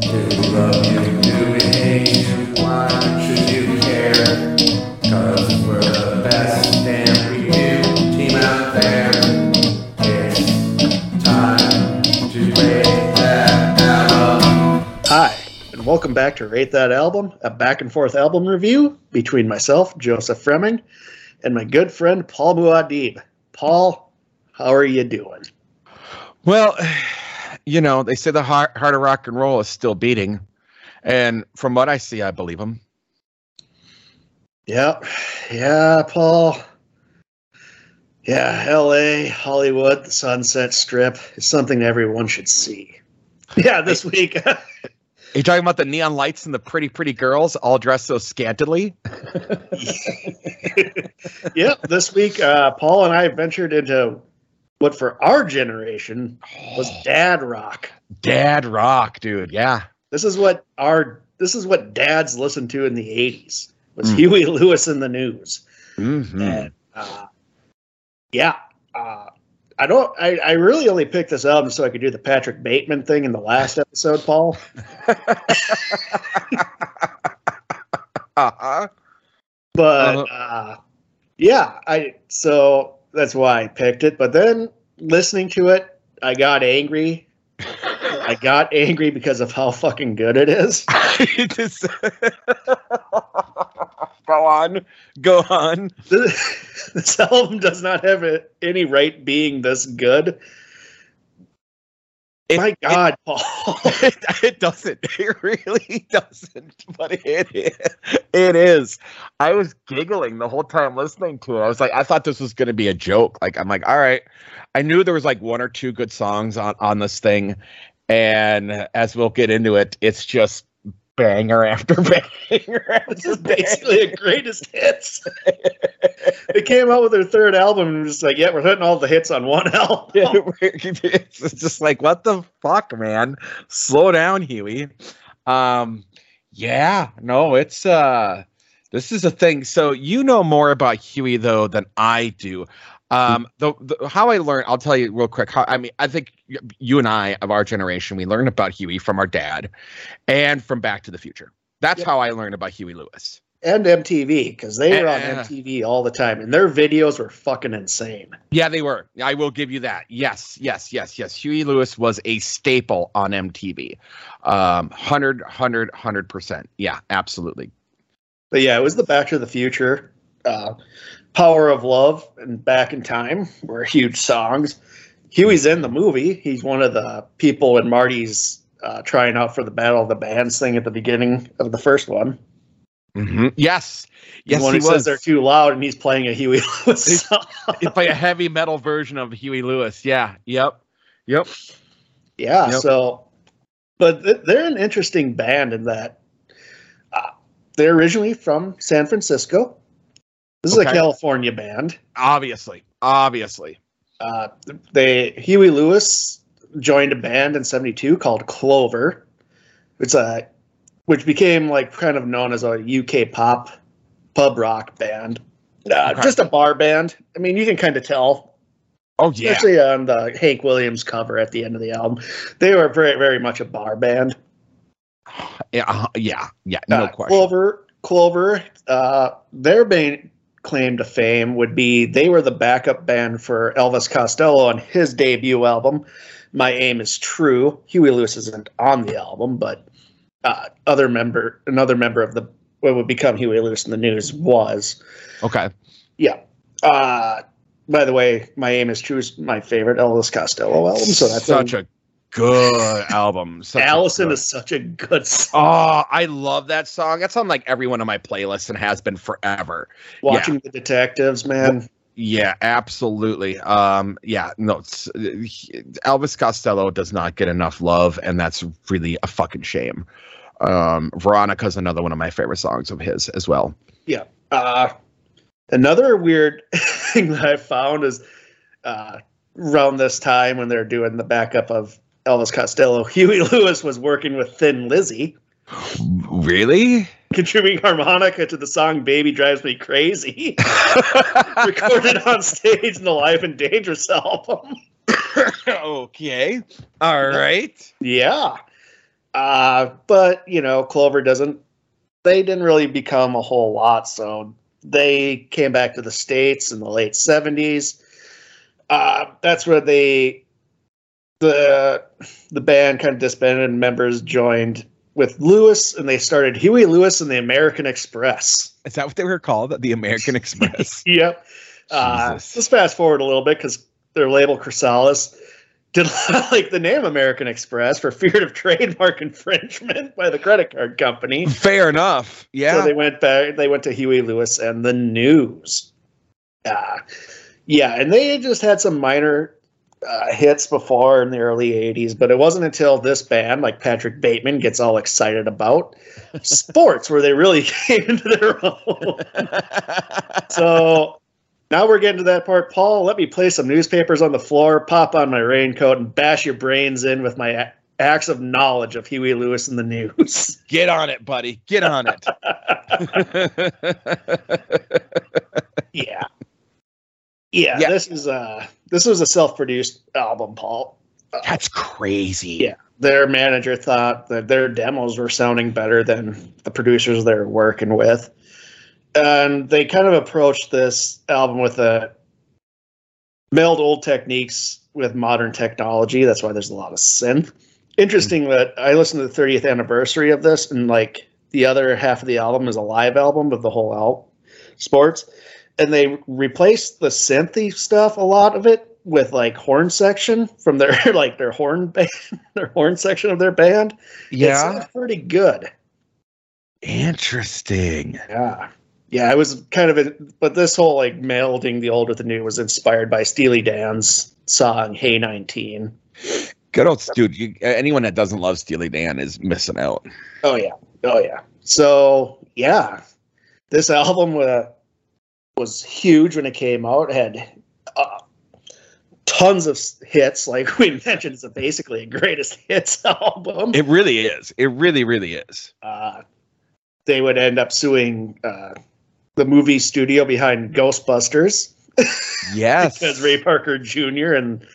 Do love you? Do hate? Why should you care? Cause we're the best damn team out there. Hi, and welcome back to Rate That Album, a back and forth album review between myself, Joseph Fremming, and my good friend Paul Muad'Dib. Paul, how are you doing? Well, you know, they say the heart, heart of rock and roll is still beating. And from what I see, I believe them. Yeah, yeah, Paul. Yeah, LA, Hollywood, the Sunset Strip is something everyone should see. Yeah, this week. Are you talking about the neon lights and the pretty, pretty girls all dressed so scantily? yep, this week, uh, Paul and I ventured into what for our generation was dad rock. Dad rock, dude. Yeah. This is what our this is what dads listened to in the 80s was Mm. Huey Lewis in the news. hmm And uh, yeah, uh, I don't I, I really only picked this album so I could do the Patrick Bateman thing in the last episode, Paul. uh-huh. But uh, yeah, I so that's why I picked it. But then listening to it, I got angry. I got angry because of how fucking good it is. Just- Go on. Go on. this, this album does not have a, any right being this good. It- My God, Paul. it, it doesn't. It really doesn't. But it is. It is. I was giggling the whole time listening to it. I was like, I thought this was going to be a joke. Like, I'm like, all right. I knew there was like one or two good songs on on this thing, and as we'll get into it, it's just banger after banger. After this is basically a greatest hits. they came out with their third album and just like, yeah, we're hitting all the hits on one album. it's just like what the fuck man slow down huey um yeah no it's uh this is a thing so you know more about huey though than i do um the, the how i learned i'll tell you real quick how i mean i think you and i of our generation we learned about huey from our dad and from back to the future that's Yep. how i learned about huey lewis And MTV, because they were on MTV all the time, and their videos were fucking insane. Yeah, they were. I will give you that. Yes, yes, yes, yes. Huey Lewis was a staple on MTV. Um, 100, 100, 100%. Yeah, absolutely. But yeah, it was the Back to the Future, uh, Power of Love, and Back in Time were huge songs. Huey's in the movie. He's one of the people in Marty's uh, trying out for the Battle of the Bands thing at the beginning of the first one. hmm Yes, yes, when he, he, says they're too loud and he's playing a Huey Lewis song. He played a heavy metal version of Huey Lewis. Yeah, yep, yep. Yeah. Yep. So, but th- they're an interesting band in that uh, they're originally from San Francisco. This is a California band. Obviously, obviously. Uh, they Huey Lewis joined a band in '72 called Clover. It's a which became like kind of known as a UK pop pub rock band. Uh, Okay. Just a bar band. I mean, you can kind of tell Oh yeah, especially on the Hank Williams cover at the end of the album. They were very, very much a bar band. yeah, uh, yeah, yeah. No Uh, question. Clover, Clover, uh, their main claim to fame would be they were the backup band for Elvis Costello on his debut album. My aim is true. Huey Lewis isn't on the album, but uh, other member, another member of the what would become Huey Lewis in the News was. Okay. Yeah. Uh, by the way, My Aim is True is my favorite Elvis Costello album. So that's such a good album. Such Allison good- is such a good song. Oh, I love that song. That's on like every one of my playlists and has been forever. Watching the detectives, man. Yeah, absolutely. Um, yeah, no, Elvis Costello does not get enough love, and that's really a fucking shame. Um, Veronica's another one of my favorite songs of his as well. Yeah. Uh, another weird thing that I found is uh, around this time when they're doing the backup of Elvis Costello, Huey Lewis was working with Thin Lizzy, Really? contributing harmonica to the song "Baby Drives Me Crazy," recorded on stage in the Live and Dangerous album. okay. All right. Yeah. Uh, but you know, Clover doesn't. They didn't really become a whole lot, so they came back to the states in the late '70s. Uh, that's where they the the band kind of disbanded and members joined with Lewis, and they started Huey Lewis and the American Express. Is that what they were called? The American Express. Yep. Uh, let's fast forward a little bit because their label Chrysalis did like the name American Express for fear of trademark infringement by the credit card company. Fair enough. Yeah. So they went back. They went to Huey Lewis and the News. Uh, yeah, and they just had some minor uh, hits before in the early '80s, but it wasn't until this band, like Patrick Bateman, gets all excited about sports, where they really came into their own. so now we're getting to that part. Paul, let me place some newspapers on the floor, pop on my raincoat, and bash your brains in with my acts of knowledge of Huey Lewis and the News. Get on it, buddy. Get on it. yeah. Yeah. Yeah. this is uh this was a self-produced album, Paul. That's crazy. Yeah. Their manager thought that their demos were sounding better than the producers they're working with. And they kind of approached this album with a meld old techniques with modern technology. That's why there's a lot of synth. Interesting that I listened to the 30th anniversary of this, and like the other half of the album is a live album of the whole album, sports, and they replaced the synthy stuff, a lot of it, with like horn section from their like their horn band, their horn section of their band. Yeah. pretty good. Interesting. Yeah. Yeah, I was kind of, in, but this whole like melding the old with the new was inspired by Steely Dan's song "Hey 19." Good old dude. You, anyone that doesn't love Steely Dan is missing out. Oh yeah, oh yeah. So yeah, this album uh, was huge when it came out. It had uh, tons of hits, like we mentioned. It's a basically a greatest hits album. It really is. It really, really is. uh, they would end up suing uh, the movie studio behind Ghostbusters. Yes. because Ray Parker Jr. and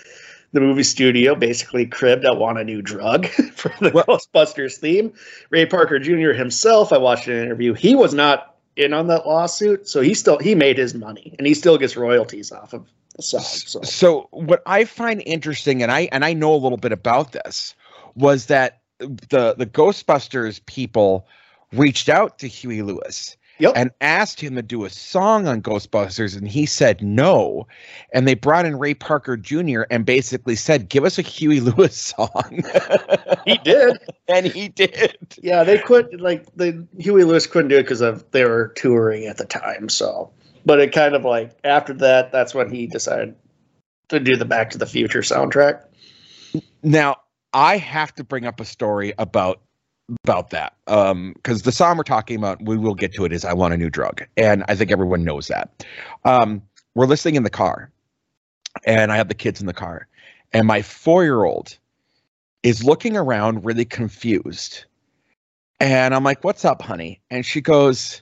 the movie studio basically cribbed I Want a New Drug for the Well- Ghostbusters theme. Ray Parker Jr. himself, I watched an interview, he was not in on that lawsuit, so he still he made his money and he still gets royalties off of the song. So So what I find interesting, and I and I know a little bit about this, was that the the Ghostbusters people reached out to Huey Lewis Yep. and asked him to do a song on Ghostbusters, and he said no. And they brought in Ray Parker Jr. and basically said, "Give us a Huey Lewis song," he did. and he did. Yeah, they quit like the Huey Lewis couldn't do it because of they were touring at the time. So, but it kind of like after that, that's when he decided to do the Back to the Future soundtrack. Now, I have to bring up a story about about that. Um because the song we're talking about we will get to it is i want a new drug. And i think everyone knows that. Um we're listening in the car. And i have the kids in the car. And my four-year-old is looking around really confused. And i'm like what's up honey? And she goes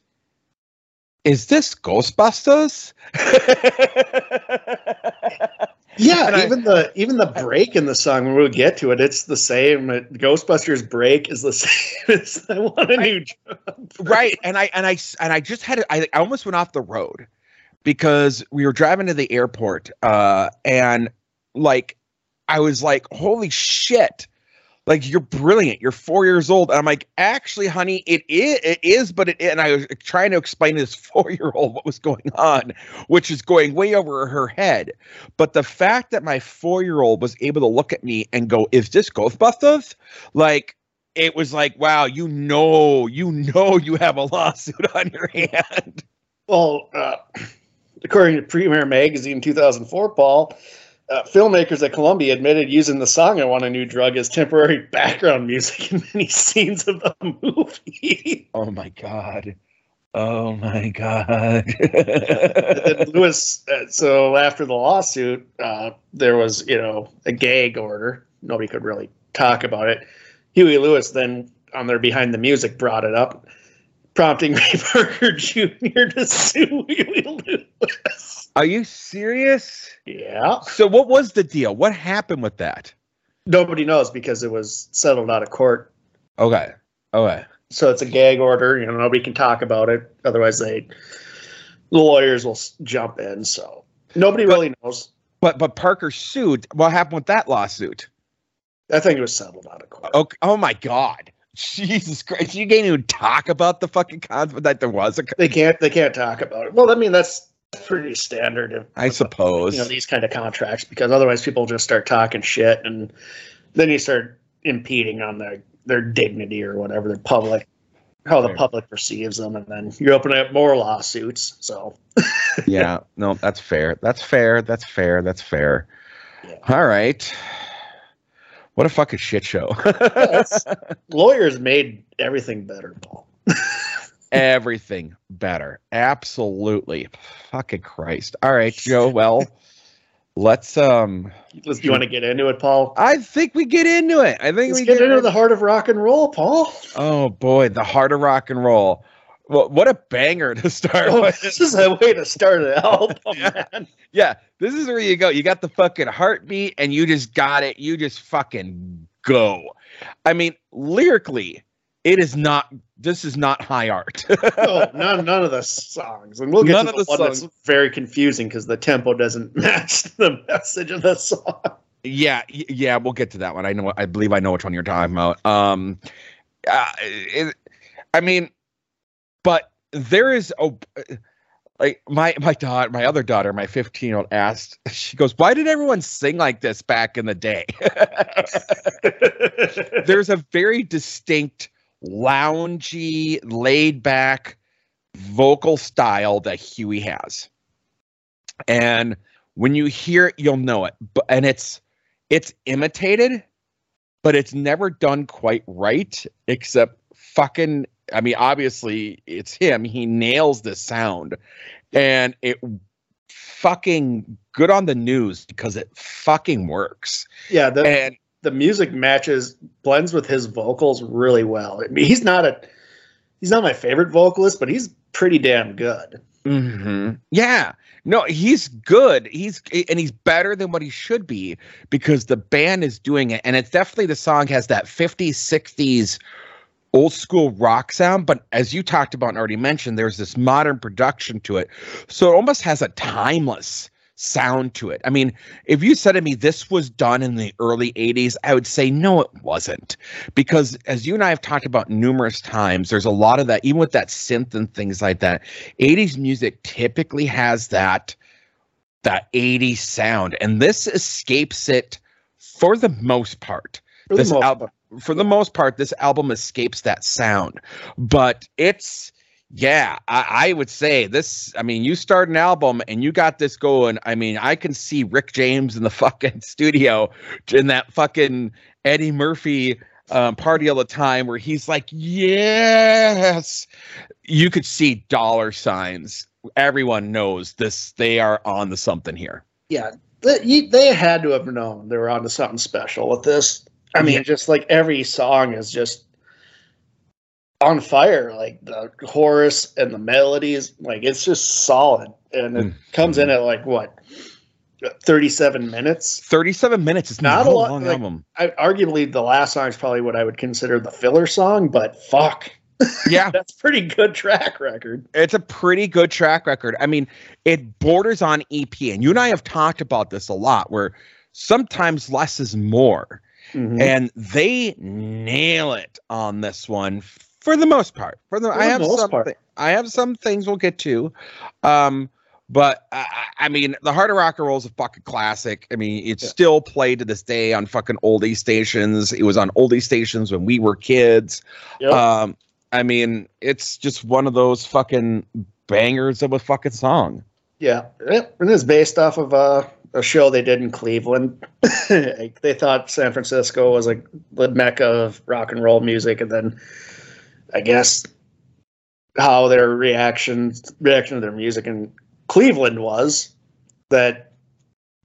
is this ghostbusters Yeah, And I- even the even the break in the song when we get to it, it's the same. It- Ghostbusters break is the same as I want a new job. right and i and I and i just had I, I almost went off the road because we were driving to the airport uh and like i was like holy shit like you're brilliant. You're four years old. And i'm like actually honey it is it is but it and i was trying to explain to this four year old what was going on which is going way over her head. But the fact that my four year old was able to look at me and go is this ghostbusters like it was like, wow, you know, you know, you have a lawsuit on your hand. Well, uh, according to Premiere Magazine 2004, Paul, uh, filmmakers at Columbia admitted using the song "I Want a New Drug" as temporary background music in many scenes of the movie. Oh my god. Oh my god. Lewis. Uh, so after the lawsuit, uh, there was you know a gag order. Nobody could really talk about it. Huey Lewis then on their behind the music brought it up, prompting Ray Parker Jr. to sue Huey Lewis. Are you serious? Yeah. So what was the deal? What happened with that? Nobody knows because it was settled out of court Okay. Okay. So it's a gag order. You know, nobody can talk about it. Otherwise, they the lawyers will jump in. So nobody really knows. But but Parker sued. What happened with that lawsuit? I think it was settled out of court. Oh, oh my God. Jesus Christ. You can't even talk about the fucking conflict that there was a They can't. They can't talk about it. Well, I mean that's pretty standard. If, I suppose. you know these kind of contracts because otherwise people just start talking shit and then you start impeding on their their dignity or whatever their public how the public perceives them and then you're opening up more lawsuits so yeah, no, that's fair. That's fair. That's fair. That's fair. Yeah. All right. What a fucking shit show. that's, lawyers made everything better paul Everything better. Absolutely. Fucking Christ. All right, Joe. Well, let's um Let's- you want to get into it paul I think we get into it. I think let's we get into the heart of rock and roll paul Oh boy, the heart of rock and roll. Well, what a banger to start oh, with. this is a way to start an album Yeah. man Yeah, this is where you go. You got the fucking heartbeat and you just got it. You just fucking go. I mean, lyrically, it is not this is not high art. no, none, none of the songs, and we'll get None to the, the one that's very confusing because the tempo doesn't match the message of the song. yeah, yeah, we'll get to that one. I know I believe I know which one you're talking about. Um uh, it, I mean, but there is a like my my daughter, my other daughter, my 15 year old asked. She goes, "Why did everyone sing like this back in the day?" There's a very distinct loungy, laid back vocal style that Huey has, and when you hear it, you'll know it. But and it's it's imitated, but it's never done quite right. Except fucking I mean, obviously it's him. He nails the sound, and it fucking good on the news because it fucking works. yeah, the And the music matches blends with his vocals really well. I mean, he's not a he's not my favorite vocalist, but he's pretty damn good. hmm yeah, no, he's good. He's and he's better than what he should be because the band is doing it, and it's definitely the song has that 50s, 60s old school rock sound, but as you talked about and already mentioned, there's this modern production to it. So it almost has a timeless sound to it. I mean, if you said to me this was done in the early 80s, I would say no, it wasn't. Because as you and I have talked about numerous times, there's a lot of that, even with that synth and things like that. 80s music typically has that that 80s sound, and this escapes it for the most part For This album- part. For the most part, this album escapes that sound. But it's yeah, I, I would say this. I mean, you start an album and you got this going. I mean, I can see Rick James in the fucking studio in that fucking Eddie Murphy um, party all the time where he's like, yes. You could see dollar signs. Everyone knows this. They are on to something here. Yeah, they, they had to have known they were on to something special with this. I mean, Yeah. just like every song is just on fire. Like the chorus and the melodies, like it's just solid, and it Mm. comes in at like what thirty-seven minutes. 37 minutes is Not a a lot, long like- album. I, arguably, the last song is probably what I would consider the filler song, but fuck, Yeah. that's pretty good track record. It's a pretty good track record. I mean, it borders on EP, and you and I have talked about this a lot, where sometimes less is more, Mhm. and they nail it on this one for the most part. For the, For I have some, thi- I have some things we'll get to, um, but I, mean, the Heart of Rock and Roll is a fucking classic. I mean, it's Yeah. still played to this day on fucking oldie stations. It was on oldie stations when we were kids. Yep. Um, I mean, it's just one of those fucking bangers of a fucking song. Yeah, and it's based off of uh, a show they did in Cleveland. Like, they thought San Francisco was like the mecca of rock and roll music, and then I guess how their reaction reaction to their music in Cleveland was that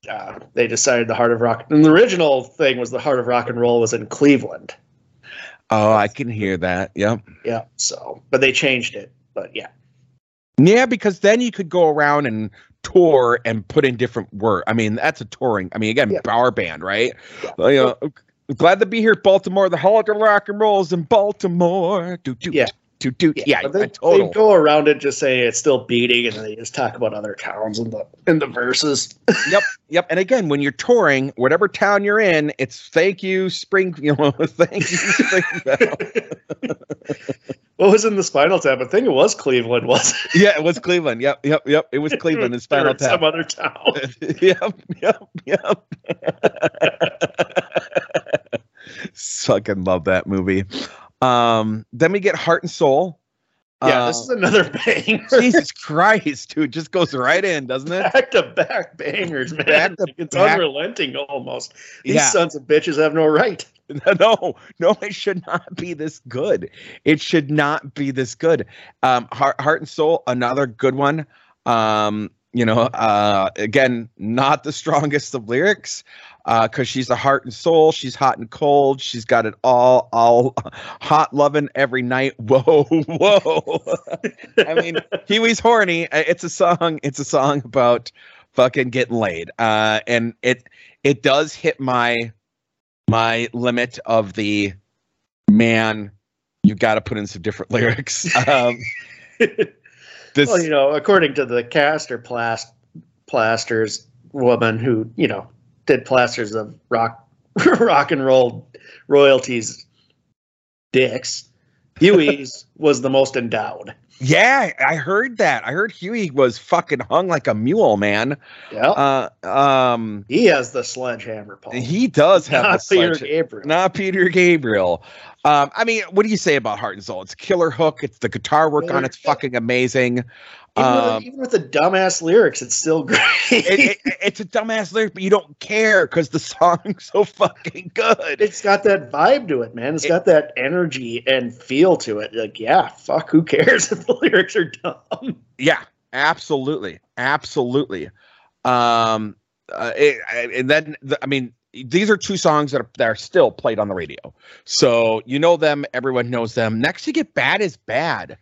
uh, they decided the heart of rock. And the original thing was the heart of rock and roll was in Cleveland. Oh, I can hear that. Yep. Yeah, so but they changed it. But yeah, Yeah, because then you could go around and tour and put in different work. I mean, that's a touring. I mean, again, Yeah. power band, right? Yeah. You know, glad to be here, Baltimore. The Hall of Rock and Rolls in Baltimore. Do do Yeah. Do do. Yeah, But they, a total. they go around it just say it's still beating, and they just talk about other towns in the in the verses. yep, yep. And again, when you're touring, whatever town you're in, it's thank you, Spring. You know, thank you, Springville. What was in the Spinal Tap? I think it was Cleveland, was it? yeah, it was Cleveland. Yep, yep, yep. It was Cleveland. Or Spinal Tap. Some other town. yep, yep, yep. Fucking love that movie. Um, then we get Heart and Soul. Yeah, Uh, this is another banger. Jesus Christ, dude, just goes right in, doesn't it? back to back bangers, man. Back Like, it's back. unrelenting almost. These Yeah. sons of bitches have no right. No, no, it should not be this good. It should not be this good. Um, Heart, Heart and Soul, another good one. Um, you know, uh, again, not the strongest of lyrics, uh, because she's a heart and soul. She's hot and cold. She's got it all, all hot loving every night. Whoa, whoa. I mean, Huey's horny. Uh, It's a song. It's a song about fucking getting laid. Uh, and it it does hit my my limit of the man. You got to put in some different lyrics. Um, this, well, you know, according to the caster plast plasters woman who, you know, did plasters of rock rock and roll royalties dicks, Huey's was the most endowed. yeah, I heard that. I heard Huey was fucking hung like a mule, man. Yeah. Uh, um, he has the sledgehammer, Paul. he does have Not the Peter Gabriel. not Peter Gabriel. Um, I mean, what do you say about Heart and Soul? It's killer hook. It's the guitar work on it's fucking amazing. Even, Um, with, even with the dumbass lyrics, it's still great. it, it, it's a dumbass lyric, but you don't care because the song's so fucking good. it's got that vibe to it, man. It's It- got that energy and feel to it. Like, yeah, fuck, who cares if the lyrics are dumb? Yeah, absolutely, absolutely. Um, uh, and then the, I mean, these are two songs that are, that are still played on the radio, so you know them. Everyone knows them. Next, you get "Bad Is Bad."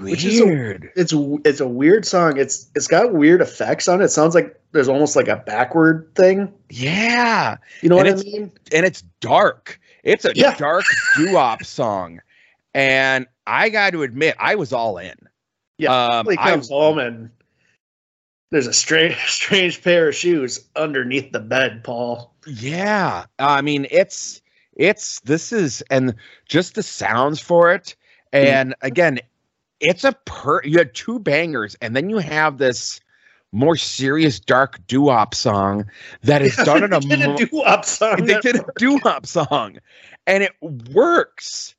Which is a- Weird. It's it's a weird song. It's it's got weird effects on it. It sounds like there's almost like a backward thing. yeah, You know And what I mean? and it's dark. It's a Yeah. dark doo-wop song, and I got to admit, I was all in. Yeah, um, He I- comes home and there's a strange strange pair of shoes underneath the bed, Paul. Yeah, I mean it's it's this is and just the sounds for it, and again, it's a per. You had two bangers, and then you have this more serious dark doo-wop song that is done in a. Did a doo-wop song. they did a doo-wop song, and it works.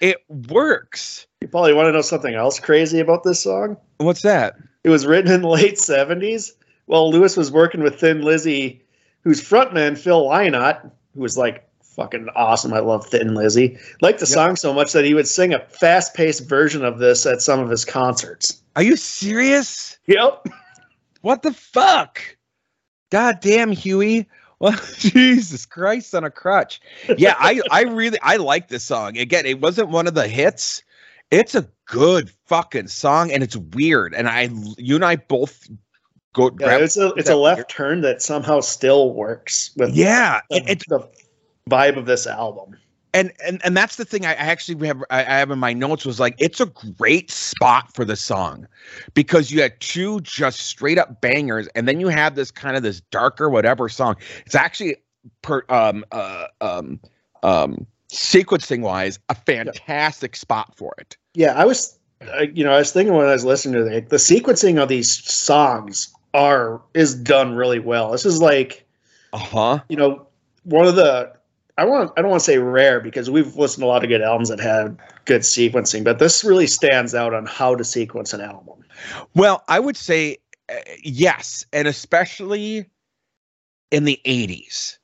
It works. you probably want to know something else crazy about this song? What's that? It was written in the late 70s. Well, Lewis was working with Thin Lizzy, whose frontman, Phil Lynott, who was like fucking awesome. I love Thin Lizzy. Liked the Yep. song so much that he would sing a fast paced version of this at some of his concerts. Are you serious? Yep. What the fuck? God damn, Huey. Well, Jesus Christ on a crutch. Yeah, I, I really I like this song. Again, it wasn't one of the hits. It's a good fucking song, and it's weird. And I, you and I both go. Yeah, grab- it's a it's a left turn that somehow still works with yeah, the, it, the vibe of this album. and and and that's the thing I, I actually have I, I have in my notes was like it's a great spot for the song because you had two just straight up bangers and then you have this kind of this darker whatever song it's actually per um uh um um sequencing wise a fantastic spot for it Yeah, I was, uh, you know, I was thinking when I was listening to the, the sequencing of these songs are is done really well. This is like, uh-huh you know, one of the I want I don't want to say rare because we've listened to a lot of good albums that have good sequencing, but this really stands out on how to sequence an album. well I would say uh, yes and especially in the 80s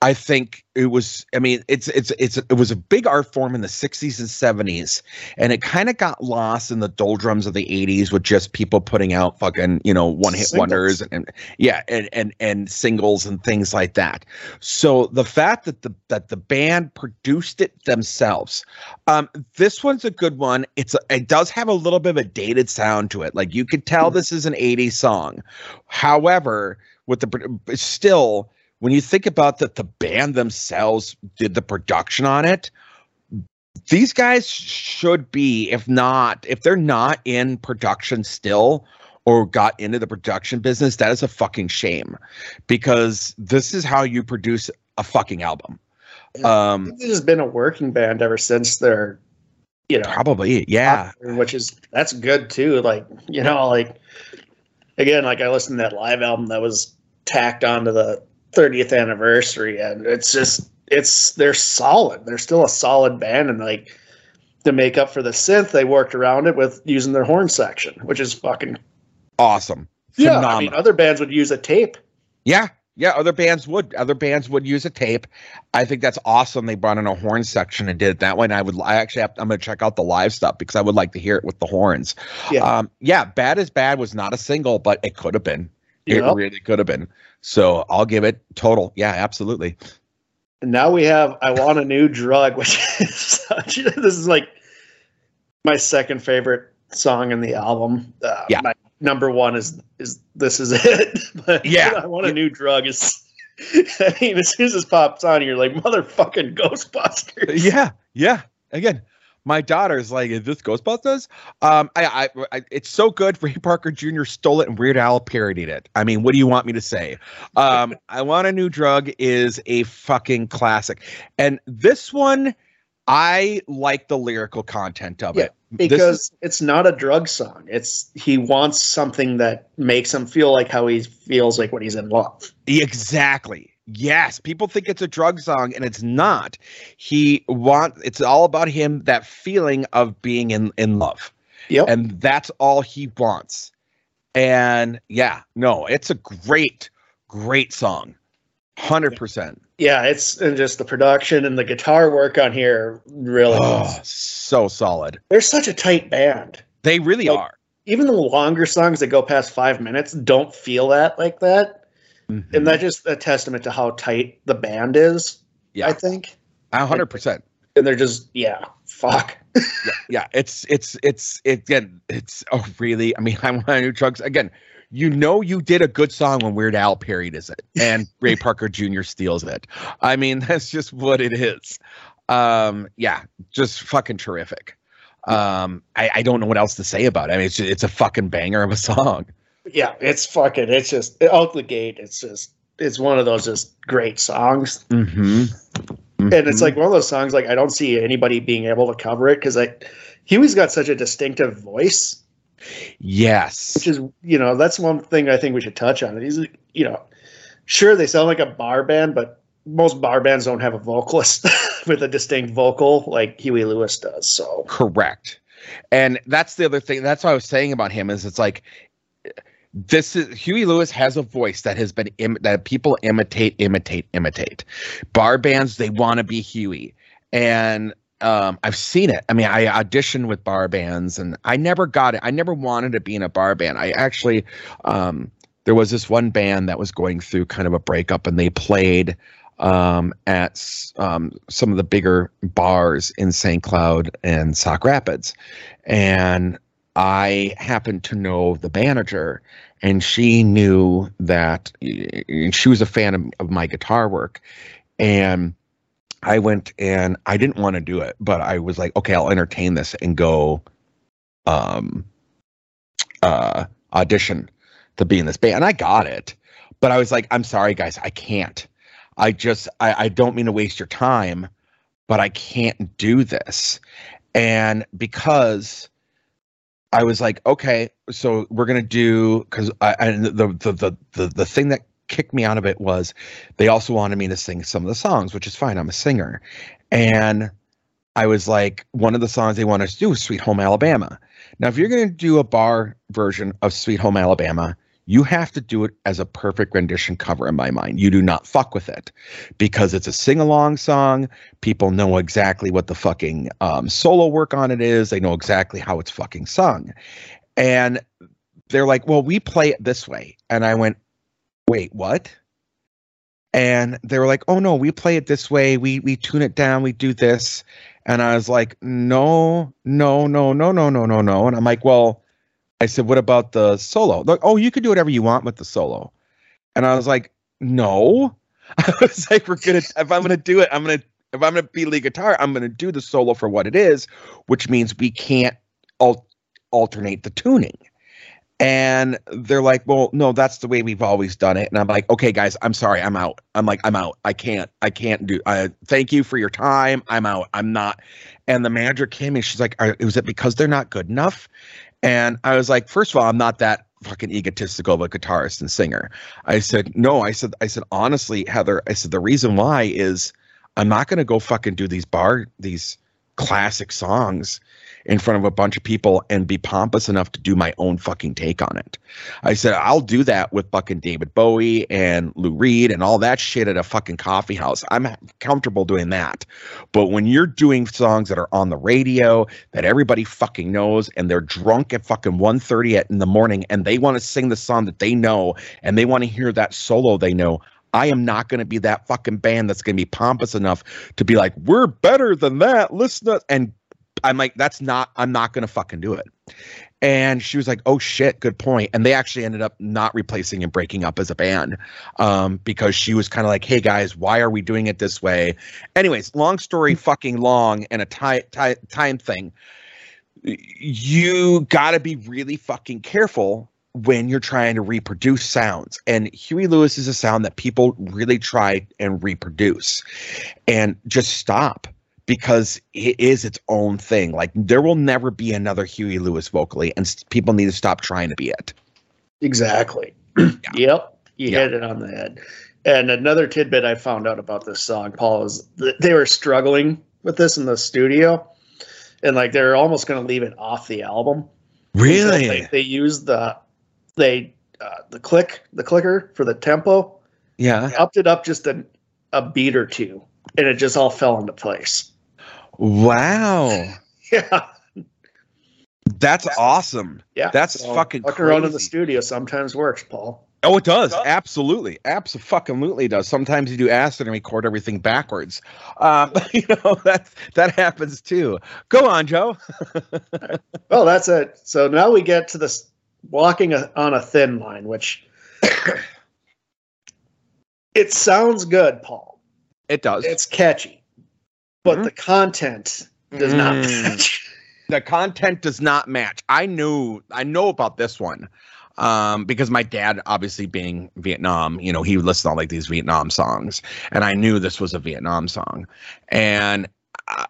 I think it was. I mean, it's it's it's it was a big art form in the '60s and '70s, and it kind of got lost in the doldrums of the '80s with just people putting out fucking you know one hit Singles. wonders and, and yeah and, and and singles and things like that. So the fact that the that the band produced it themselves, um, this one's a good one. It's a, it does have a little bit of a dated sound to it. Like you could tell Mhm. this is an '80s song. However, with the still when you think about that the band themselves did the production on it, these guys should be, if not, if they're not in production still or got into the production business, that is a fucking shame because this is how you produce a fucking album. Um, This has been a working band ever since they're, you know, probably, yeah. popular, which is that's good too. Like you know, like again, like I listened to that live album that was tacked onto the 30th anniversary, and it's just it's they're solid. They're still a solid band, and like to make up for the synth, they worked around it with using their horn section, which is fucking Awesome. yeah. Phenomenal. I mean, other bands would use a tape. Yeah, yeah. Other bands would. Other bands would use a tape. I think that's awesome. They brought in a horn section and did it that way. And I would. I actually. Have, I'm to check out the live stuff because I would like to hear it with the horns. Yeah. Um. Yeah. Bad as bad was not a single, but it could have been. It really could have been. So I'll give it total. Yeah. Absolutely. Now we have I Want a New Drug, which is such, this is like my second favorite song in the album. Uh, Yeah. My number one is is This Is It. but Yeah. I Want a New Drug is, I mean, as soon as this pops on, you're like, motherfucking Ghostbusters. Yeah. Yeah. Again. My daughter's like, is this Ghostbusters? Um, I, I, I, it's so good. Ray Parker Jr. stole it and Weird Al parodied it. I mean, what do you want me to say? Um, I want a new drug is a fucking classic, and this one, I like the lyrical content of Yeah, it Because is- it's not a drug song. It's he wants something that makes him feel like how he feels like when he's in love. Exactly. Yes, people think it's a drug song and it's not. He want it's all about him that feeling of being in in love. Yep. And that's all he wants. And yeah, no, it's a great great song. 100%. yeah, it's and just the production and the guitar work on here really Oh, so solid. they're such a tight band. They really Like, are. Even the longer songs that go past five minutes don't feel that like that. Mhm. And that's just a testament to how tight the band is, yeah, I think. a 100%. And they're just, yeah, fuck. yeah it's it's it's it, again it's oh really i mean i want new drugs again you know you did a good song when weird al parodied is it and ray parker jr steals it i mean that's just what it is um yeah just fucking terrific um i i don't know what else to say about it i mean it's it's a fucking banger of a song Yeah, it's fucking, it's just, out the gate, it's just, it's one of those just great songs. mm-hmm. And it's like one of those songs, like, I don't see anybody being able to cover it because, like, Huey's got such a distinctive voice. yes which is you know that's one thing I think we should touch on. He's you know, sure they sound like a bar band, but most bar bands don't have a vocalist with a distinct vocal like Huey Lewis does. So Correct. And that's the other thing. That's what I was saying about him is it's like this is Huey Lewis has a voice that has been Im- that people imitate, imitate, imitate. Bar bands they want to be Huey, and um, I've seen it. I mean, I auditioned with bar bands, and I never got it. I never wanted to be in a bar band. I actually, um, there was this one band that was going through kind of a breakup, and they played um, at um, some of the bigger bars in St. Cloud and Sauk Rapids. And I happened to know the manager, and she knew that she was a fan of, of my guitar work. And I went and I didn't want to do it, but I was like, okay, I'll entertain this and go um, uh, audition to be in this band. And I got it. But I was like, I'm sorry, guys, I can't. I just I, I don't mean to waste your time, but I can't do this. And because I was like, okay, so we're gonna do because I and the, the the the the thing that kicked me out of it was they also wanted me to sing some of the songs, which is fine. I'm a singer, and I was like, one of the songs they want us to do is "Sweet Home Alabama." Now, if you're gonna do a bar version of "Sweet Home Alabama," you have to do it as a perfect rendition cover in my mind. You do not fuck with it because it's a sing along song. People know exactly what the fucking um, solo work on it is. They know exactly how it's fucking sung. And they're like, well, we play it this way. And I went, wait, what? And they were like, oh no, we play it this way. We we tune it down. We do this. And I was like, no, no, no, no, no, no, no, no. And I'm like, well, I said, what about the solo? Like, oh, you can do whatever you want with the solo. And I was like, no. I was like, we're gonna if I'm gonna do it, I'm gonna if I'm gonna be lead guitar, I'm gonna do the solo for what it is, which means we can't al- alternate the tuning. And they're like, well, no, that's the way we've always done it. And I'm like, okay, guys, I'm sorry, I'm out. I'm like, I'm out. I can't, I can't do. I thank you for your time. I'm out. I'm not. And the manager came and she's like, was it because they're not good enough? And I was like, first of all, I'm not that fucking egotistical of a guitarist and singer. I said, no, I said, I said, honestly, Heather, I said, the reason why is I'm not going to go fucking do these bar, these classic songs in front of a bunch of people and be pompous enough to do my own fucking take on it. I said, I'll do that with fucking David Bowie and Lou Reed and all that shit at a fucking coffee house. I'm comfortable doing that. But when you're doing songs that are on the radio that everybody fucking knows and they're drunk at fucking 1.30 in the morning and they want to sing the song that they know and they want to hear that solo they know, I am not going to be that fucking band that's going to be pompous enough to be like, we're better than that. Listen, and I'm like, that's not, I'm not going to fucking do it. And she was like, oh shit, good point. And they actually ended up not replacing and breaking up as a band um, because she was kind of like, hey guys, why are we doing it this way? Anyways, long story fucking long and a ti- ti- time thing. You got to be really fucking careful when you're trying to reproduce sounds. And Huey Lewis is a sound that people really try and reproduce. And just stop because it is its own thing. Like there will never be another Huey Lewis vocally, and people need to stop trying to be it. Exactly. Yep. You Yeah. hit it on the head. And another tidbit I found out about this song, Paul, is that they were struggling with this in the studio. And like they're almost going to leave it off the album. They, they used the they uh, the click the clicker for the tempo, Yeah. upped it up just a, a beat or two, and it just all fell into place. Wow. Yeah, That's awesome. yeah. That's fucking fucking around in the studio sometimes works, Paul. Oh, it does. Absolutely. Absolutely does. Sometimes you do acid and record everything backwards. Um, you know, that that happens too. Go on, Joe. Well, that's it. So now we get to this walking a, on a thin line, which it sounds good, Paul. It does. It's catchy, but Mhm. the content does not Mm. match. the content does not match. I knew I know about this one. Um, because my dad, obviously being Vietnam, you know, he would listen to all like these Vietnam songs, and I knew this was a Vietnam song, and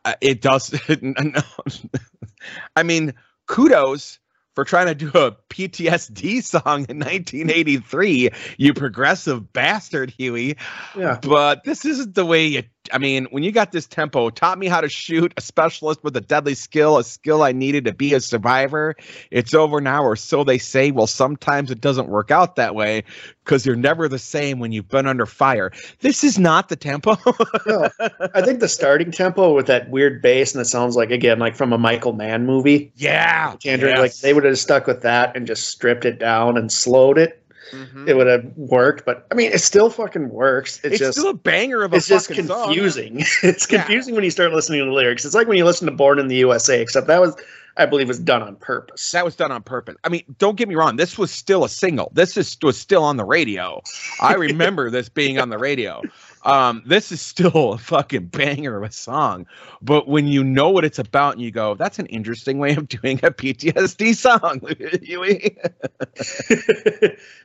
uh, it does. I mean, kudos for trying to do a PTSD song in 1983, you progressive bastard, Huey. Yeah. But this isn't the way you. I mean, when you got this tempo, taught me how to shoot, a specialist with a deadly skill, a skill I needed to be a survivor. It's over now, or so they say. Well, sometimes it doesn't work out that way because you're never the same when you've been under fire. This is not the tempo. No, I think the starting tempo with that weird bass and it sounds like again like from a Michael Mann movie. yeah. Tangerine, like they would have stuck with that and just stripped it down and slowed it. Mhm. It would have worked, but I mean, it still fucking works. It's, It's, just still a banger of a it's just fucking song. confusing. it's Yeah. confusing when you start listening to the lyrics. It's like when you listen to Born in the USA, except that was, I believe, was done on purpose. That was done on purpose. I mean, don't get me wrong. This was still a single. This is was still on the radio. I remember this being on the radio. Um, this is still a fucking banger of a song. But when you know what it's about and you go, that's an interesting way of doing a PTSD song.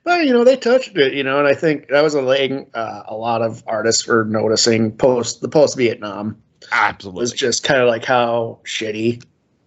But you know, they touched it. You know, and I think that was a thing uh, a lot of artists were noticing post the post Vietnam Absolutely. was just kind of like how shitty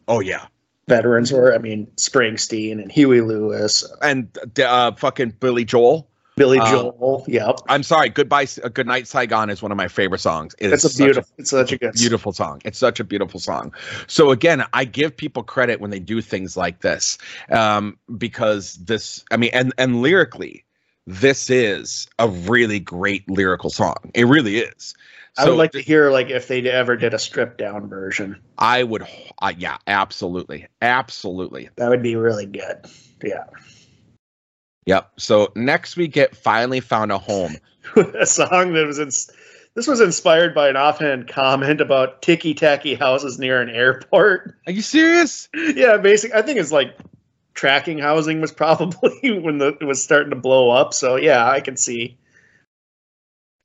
oh yeah. veterans were. I mean, Springsteen and Huey Lewis, And uh, fucking Billy Joel. Billy Um, Joel. Yep, I'm sorry. Goodbye. uh, Good night, Saigon is one of my favorite songs. It it's a such beautiful. it's such a good. beautiful song. It's such a beautiful song. So again, I give people credit when they do things like this, um, because this, I mean, and and lyrically, this is a really great lyrical song. It really is. I would like to hear like if they ever did a stripped down version. I would, uh, yeah, absolutely, absolutely. That would be really good. Yeah. Yep. So next we get finally found a home. a song that was in, this was inspired by an offhand comment about ticky tacky houses near an airport. Are you serious? yeah, basically I think it's like tracking housing was probably when the it was starting to blow up. So yeah, I can see.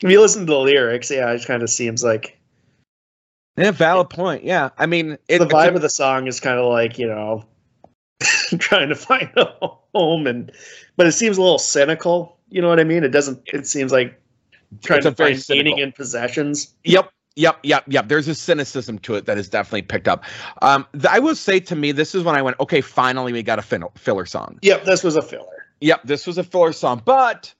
If you listen to the lyrics, yeah, it kind of seems like Yeah, valid point. Yeah, I mean, it, the a- vibe of the song is kind of like you know trying to find a home, and but it seems a little cynical. You know what I mean? It doesn't. It seems like trying It's to find meaning in possessions. Yep. Yep, yep, yep. There's a cynicism to it that is definitely picked up. Um, th- I will say to me, this is when I went, okay, finally we got a fin- filler song. Yep, this was a filler. Yep, this was a filler song, but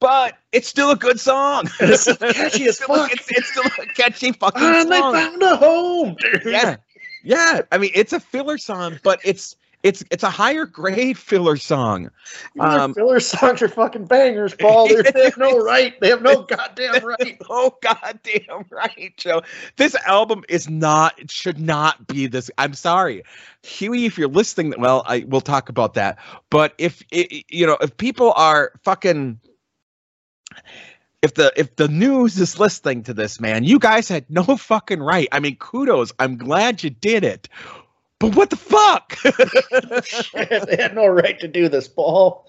but it's still a good song. It's catchy as It's still fuck. It's, it's still a catchy fucking And they found a home. dude. yeah, yeah. I mean, it's a filler song, but it's it's it's a higher grade filler song. Um, filler songs are fucking bangers, Paul. They have no right. They have no goddamn right. Oh goddamn right, Joe. This album is not. It should not be this. I'm sorry, Huey. If you're listening, well, I we'll talk about that. But if i you know, if people are fucking, if the if the news is listening to this, man, you guys had no fucking right. I mean, kudos. I'm glad you did it. But what the fuck? they had no right to do this, Paul.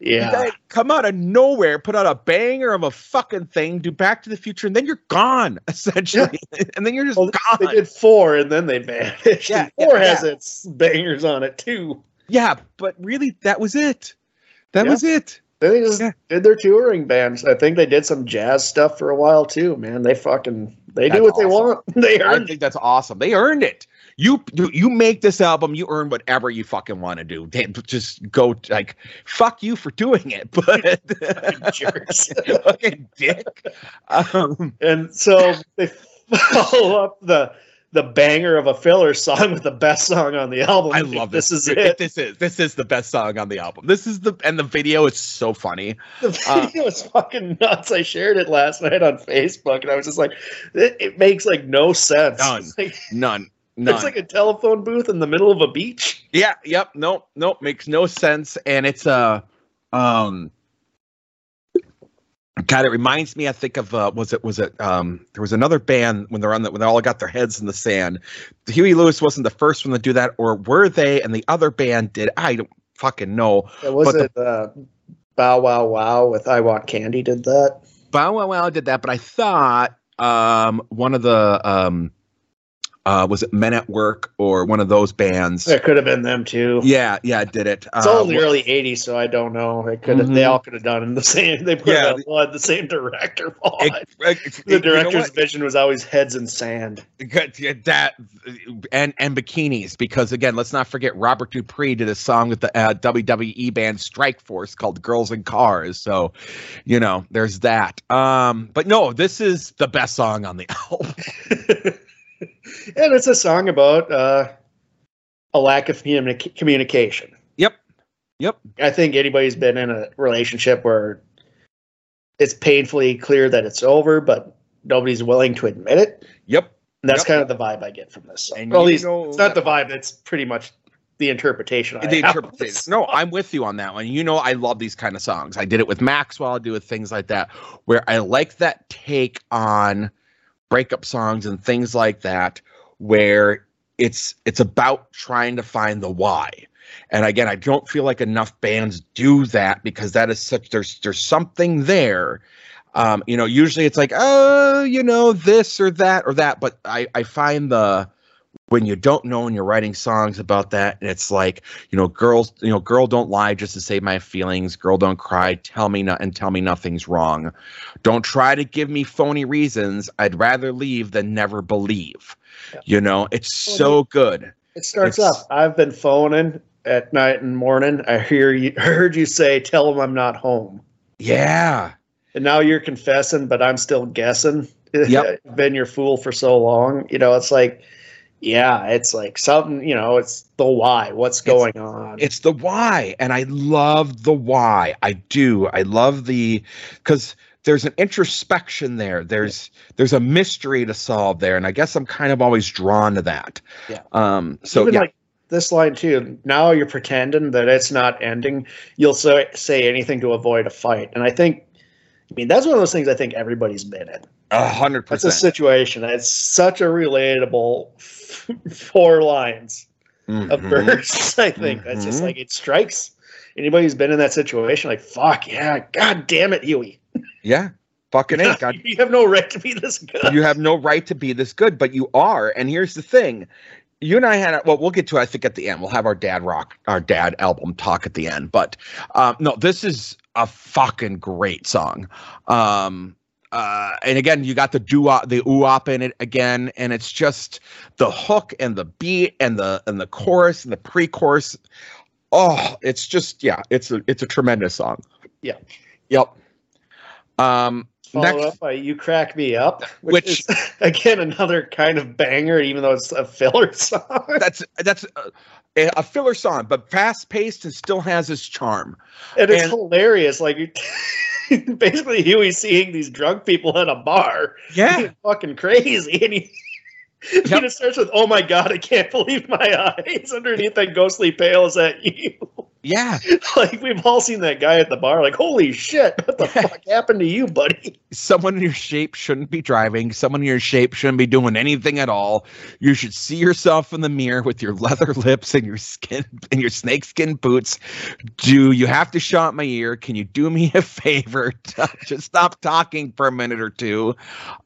Yeah. come out of nowhere, put out a banger of a fucking thing, do Back to the Future, and then you're gone, essentially. and then you're just Well, they did four and then they vanished. Yeah, And four yeah, has its bangers on it too. Yeah, but really, that was it. That Yeah. was it. They just Yeah. did their touring bands. I think they did some jazz stuff for a while too, man. They fucking they That's do what they want. They I think that's awesome. They earned it. You you make this album, you earn whatever you fucking want to do. They, just go like fuck you for doing it, but jerks. fucking dick. Um, And so they follow up the the banger of a filler song with the best song on the album. I love this. This is Dude, it. This is this is the best song on the album. This is the and the video is so funny. The Uh, video is fucking nuts. I shared it last night on Facebook, and I was just like, it, it makes like no sense. None. Like, None. None. it's like a telephone booth in the middle of a beach. Yeah, yep, nope, nope, makes no sense. And it's uh um God, it reminds me, I think of uh was it was it um there was another band when they're on the when they all got their heads in the sand. Huey Lewis wasn't the first one to do that, or were they? And the other band did. I don't fucking know. It was But it uh, Bow Wow Wow with I Want Candy did that. Bow Wow Wow did that, but I thought um one of the um uh was it Men at Work or one of those bands. It could have been them too. Yeah, yeah, did it. It's Uh, all in the early '80s, so I don't know. It could have. They all could have done the same. They put Yeah. yeah. the same director. Paul. it- it- the you know director's vision was always heads in sand. That and and bikinis because again let's not forget robert dupree did a song with the uh, wwe band strike force called girls in cars so you know there's that um but no this is the best song on the album and it's a song about uh, a lack of communi- communication. yep yep I think anybody's been in a relationship where it's painfully clear that it's over, but nobody's willing to admit it. yep And that's Yep. kind of the vibe I get from this song. And Or at you least know it's not the vibe. It's pretty much the interpretation. I the interpretation. No, I'm with you on that one. You know, I love these kind of songs. I did it with Maxwell. I do with things like that, where I like that take on breakup songs and things like that, where it's it's about trying to find the why. And again, I don't feel like enough bands do that because that is such there's there's something there. Um, you know, usually it's like, oh, you know, this or that or that. But I, I find the when you don't know and you're writing songs about that, and it's like, you know, girls, you know, girl don't lie just to save my feelings. Girl don't cry, tell me not and tell me nothing's wrong. Don't try to give me phony reasons. I'd rather leave than never believe. Yeah. You know, it's Well, so good. It starts It's- off. I've been phoning at night and morning. I hear you heard you say, "Tell them I'm not home." Yeah. And now you're confessing, but I'm still guessing. Yep. I've been your fool for so long. You know, it's like, yeah, it's like something. You know, it's the why. What's going on? It's the why. And I love the why. I do. I love the because there's an introspection there. There's there's a mystery to solve there. And I guess I'm kind of always drawn to that. Yeah. Um so Even yeah. like this line too. Now you're pretending that it's not ending. You'll say say anything to avoid a fight. And I think, I mean, that's one of those things I think everybody's been in. A hundred percent. That's a situation. It's such a relatable four lines of Mhm. verse. I think that's just Mhm. like it strikes anybody who's been in that situation. Like fuck yeah, god damn it, Huey. Yeah. fucking ain't. God, you have no right to be this good. you have no right to be this good, but you are. And here's the thing. You and I had, a- well, we'll get to, I think, at the end. We'll have our dad rock, our dad album talk at the end. But um, no, this is a fucking great song. Um, uh, and again, you got the doo the ooop in it again, and it's just the hook and the beat and the and the chorus and the pre-chorus. Oh, it's just yeah, it's a it's a tremendous song. Yeah. Yep. Um, next, up by "You Crack Me Up," which, Which- is again another kind of banger, even though it's a filler song. that's that's a, a filler song, but fast paced and still has its charm. And it's hilarious. Like you- basically Huey seeing these drunk people at a bar. Yeah, fucking crazy. And he and it starts with, Oh my god, I can't believe my eyes. Underneath that ghostly pale is that you. yeah. like we've all seen that guy at the bar, like, holy shit, what the fuck happened to you, buddy? Someone in your shape shouldn't be driving. Someone in your shape shouldn't be doing anything at all. You should see yourself in the mirror with your leather lips and your skin and your snakeskin boots. Do you have to shut my ear? Can you do me a favor? Just stop talking for a minute or two.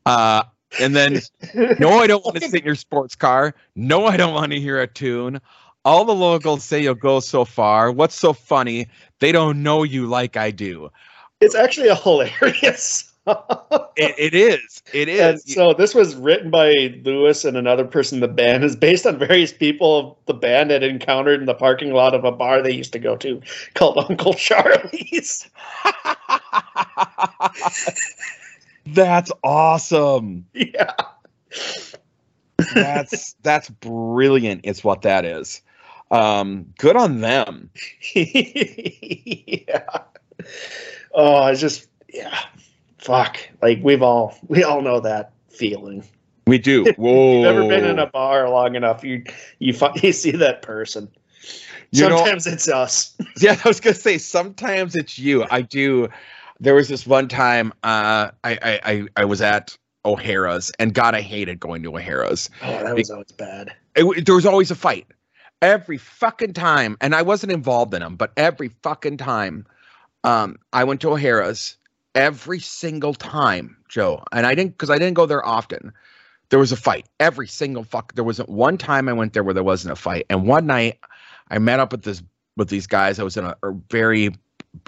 Uh, and then No, I don't want to sit in your sports car. No, I don't want to hear a tune. All the locals say you'll go so far. What's so funny? They don't know you like I do. It's actually a hilarious. It, it is. It And so this was written by Lewis and another person in the band. is based on various people the band had encountered in the parking lot of a bar they used to go to called Uncle Charlie's. that's awesome. Yeah. That's that's brilliant. It's what that is. Um, good on them. yeah. Oh, it's just yeah. Fuck. Like we've all we all know that feeling. We do. Whoa. You've ever been in a bar long enough, you you you see that person. You know- Sometimes it's us. Yeah, I was gonna say sometimes it's you. I do. There was this one time uh, I, I I I was at O'Hara's, and God, I hated going to O'Hara's. Oh, that was always bad. It there was always a fight every fucking time, and I wasn't involved in them, but every fucking time, um, I went to O'Hara's. Every single time, Joe, and I didn't because I didn't go there often. There was a fight every single fuck. There wasn't one time I went there where there wasn't a fight. And one night, I met up with this with these guys. I was in a, a very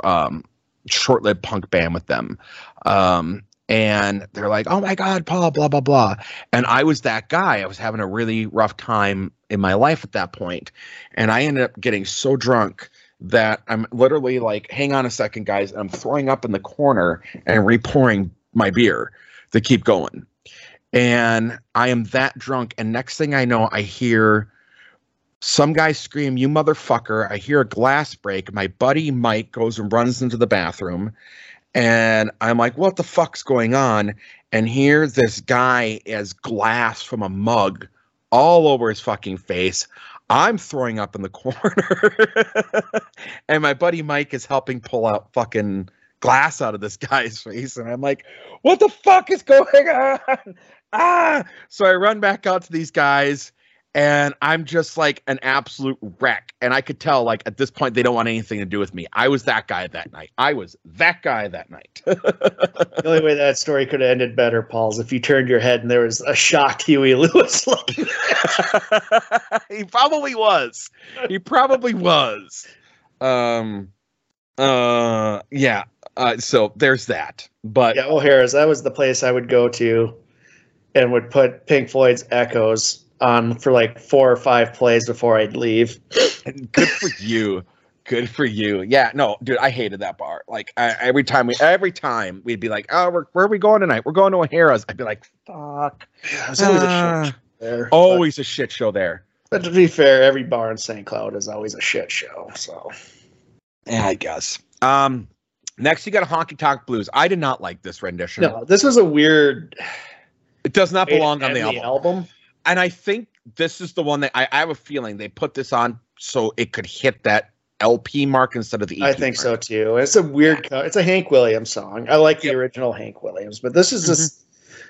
um, short-lived punk band with them, um, and they're like, "Oh my god, Paul, blah blah blah," and I was that guy. I was having a really rough time in my life at that point, and I ended up getting so drunk that I'm literally like, "Hang on a second, guys!" And I'm throwing up in the corner and repouring my beer to keep going. And I am that drunk, and next thing I know, I hear some guy scream, You motherfucker. I hear a glass break. My buddy Mike goes and runs into the bathroom. And I'm like, What the fuck's going on? And here this guy has glass from a mug all over his fucking face. I'm throwing up in the corner. and my buddy Mike is helping pull out fucking glass out of this guy's face. And I'm like, What the fuck is going on? Ah! So I run back out to these guys and I'm just like an absolute wreck. And I could tell, like, at this point, they don't want anything to do with me. I was that guy that night. I was that guy that night. The only way that story could have ended better, Paul, is if you turned your head and there was a shocked Huey Lewis looking. he probably was. He probably was. Um, uh, yeah. Uh, so there's that. But Yeah, O'Hara's. That was the place I would go to and would put Pink Floyd's Echoes on for like four or five plays before I'd leave. good for you. Good for you. Yeah, no, dude, I hated that bar. Like I, every time we, every time we'd be like, "Oh, we're, where are we going tonight? We're going to O'Hara's." I'd be like, "Fuck." Yeah, it was always a Ah, shit show there. always a shit show there. But, but to be fair, every bar in St. Cloud is always a shit show. So Yeah, I guess. Um, next you got a honky tonk blues. I did not like this rendition. no, this was a weird. It does not belong on the album. album. And I think this is the one that I, I have a feeling they put this on so it could hit that LP mark instead of the EP. I think so too. It's a weird. Co- it's a Hank Williams song. I like the original Hank Williams, but this is just. Mm-hmm.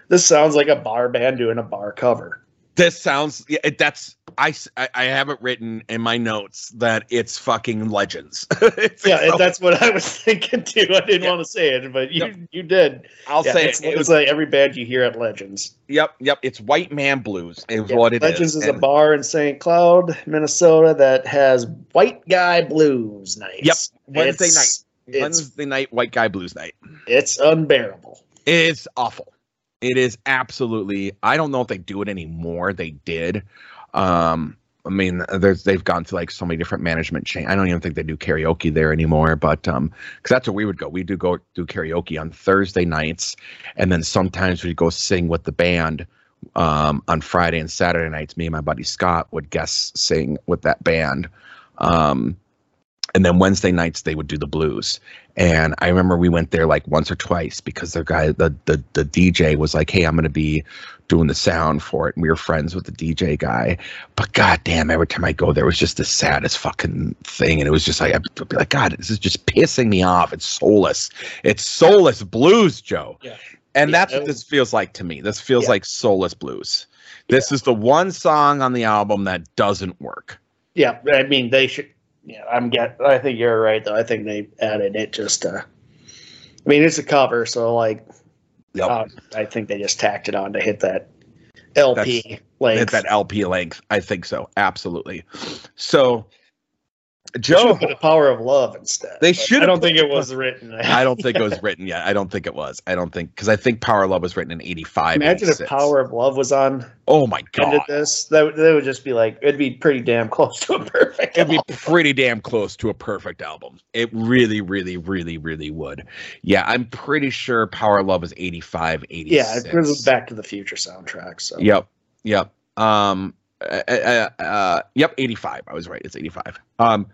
This sounds like a bar band doing a bar cover. This sounds yeah, it, that's I, I- have it written in my notes that it's fucking legends. It's- Yeah, so that's what I was thinking too. I didn't Yeah. want to say it, but you Yep. you did. I'll Yeah, say it's, it. It was, like every band you hear at Legends. yep, yep. It's White Man Blues is Yeah, what it is. Legends is, a bar in St. Cloud, Minnesota that has white guy blues nights. Yep, Wednesday It's- It's Wednesday night, White Guy Blues night. it's unbearable. It's awful. It is absolutely. I don't know if they do it anymore. They did. Um, I mean, there's they've gone through like so many different management chain. I don't even think they do karaoke there anymore. But um, because that's where we would go. We do go do karaoke on Thursday nights, and then sometimes we'd go sing with the band. Um, on Friday and Saturday nights, me and my buddy Scott would guest sing with that band. Um, and then Wednesday nights they would do the blues. And I remember we went there like once or twice because the guy, the the the DJ was like, "Hey, I'm going to be doing the sound for it," and we were friends with the DJ guy. But goddamn, every time I go there, it was just the saddest fucking thing, and it was just like I'd be like, "God, this is just pissing me off." It's soulless. It's soulless blues, Joe. Yeah. And Yeah, that's what this feels like to me. This feels Yeah. like soulless blues. This is the one song on the album that doesn't work. Yeah, I mean they should. Yeah, I'm get. I think you're right though. I think they added it just. uh I mean, it's a cover, so like, Yep. uh, I think they just tacked it on to hit that LP Hit length. Hit that LP length. I think so. Absolutely. So, Joe, the power of love instead. They should've I don't think it was written. I don't think it was written yet. I don't think it was. I don't think because I think Power of Love was written in '85. Imagine if Power of Love was on Oh my god, this. That would, that would just be like it'd be pretty damn close to a perfect. it'd be album. pretty damn close to a perfect album. It really, really, really, really would. Yeah, I'm pretty sure Power of Love is '85, '86. yeah. It was Back to the Future soundtrack. So Yep. Yep. Um. Uh, uh, uh, yep. Eighty-five. I was right. It's eighty-five. Um.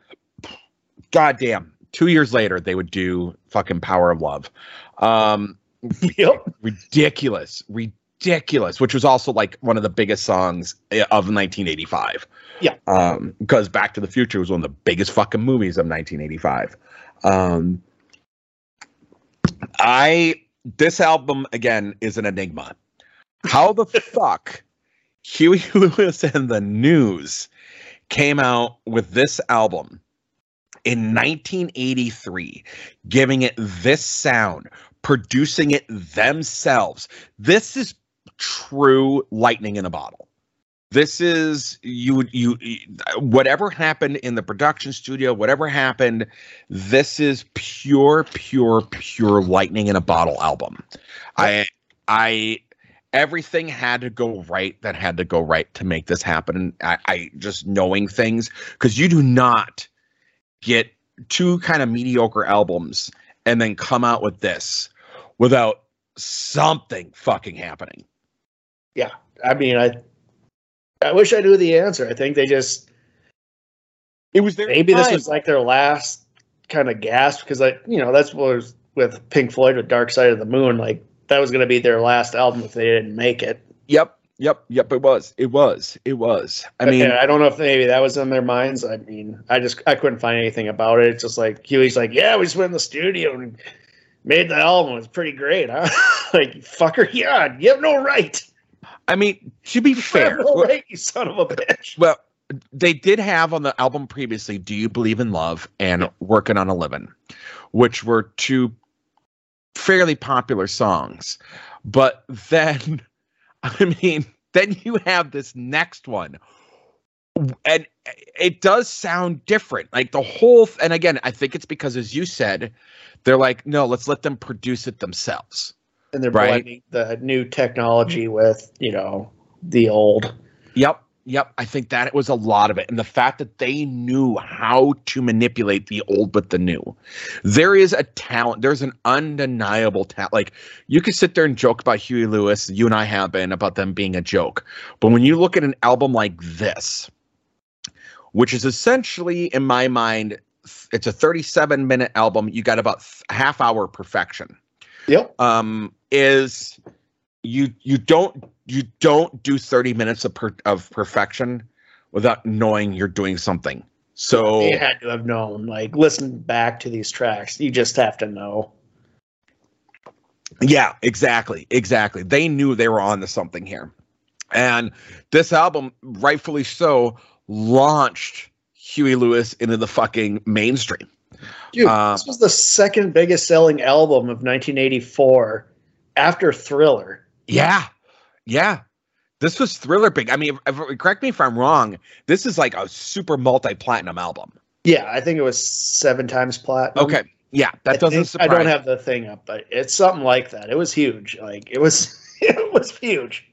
Goddamn. Two years later, they would do fucking Power of Love. Um. yep. Ridiculous. Ridiculous. Which was also like one of the biggest songs eh, of 1985. Yeah. Um. Because Back to the Future was one of the biggest fucking movies of 1985. Um. I. This album again is an enigma. How the fuck Huey Lewis and the News came out with this album in 1983, giving it this sound, producing it themselves. This is true lightning in a bottle. This is you you whatever happened in the production studio, whatever happened, this is pure, pure, pure lightning in a bottle album. I I everything had to go right that had to go right to make this happen. I, I just knowing things because you do not get two kind of mediocre albums and then come out with this without something fucking happening. Yeah. I mean, I I wish I knew the answer. I think they just It was their maybe this was like their last kind of gasp because like you know that's what was with Pink Floyd with Dark Side of the Moon. Like that was going to be their last album if they didn't make it. Yep, yep, yep. It was. It was. It was. I mean, and I don't know if maybe that was in their minds. I mean, I just I couldn't find anything about it. It's just like Huey's like, yeah, we just went in the studio and made the album. It was pretty great, huh? like fucker, yeah, you have no right. I mean, to be You have fair, no right, you son of a bitch. well, they did have on the album previously "Do You Believe in Love" and "Working on a Living," which were two fairly popular songs. But then, I mean, then you have this next one, and it does sound different. Like the whole, and again, I think it's because, as you said, they're like, no, let's let them produce it themselves. And they're Right. blending the new technology with you know the old. Yep. Yep. I think that it was a lot of it. And the fact that they knew how to manipulate the old with the new. There is a talent, there's an undeniable talent. Like you could sit there and joke about Huey Lewis, you and I have been about them being a joke. But when you look at an album like this, which is essentially, in my mind, it's a 37 minute album, you got about th- half hour perfection Yep. um, is you you don't you don't do 30 minutes of per, of perfection without knowing you're doing something. So They had to have known. Like listen back to these tracks. You just have to know. yeah, exactly, exactly. They knew they were on to something here. And this album, rightfully so, launched Huey Lewis into the fucking mainstream. Dude, Uh, this was the second biggest selling album of 1984 after Thriller. Yeah. Yeah. This was Thriller big. I mean, if, if- correct me if I'm wrong. This is like a super multi platinum album. Yeah, I think it was seven times platinum. Okay. Yeah. I That doesn't think- surprise I don't have the thing up, but it's something like that. It was huge. Like it was, it was huge.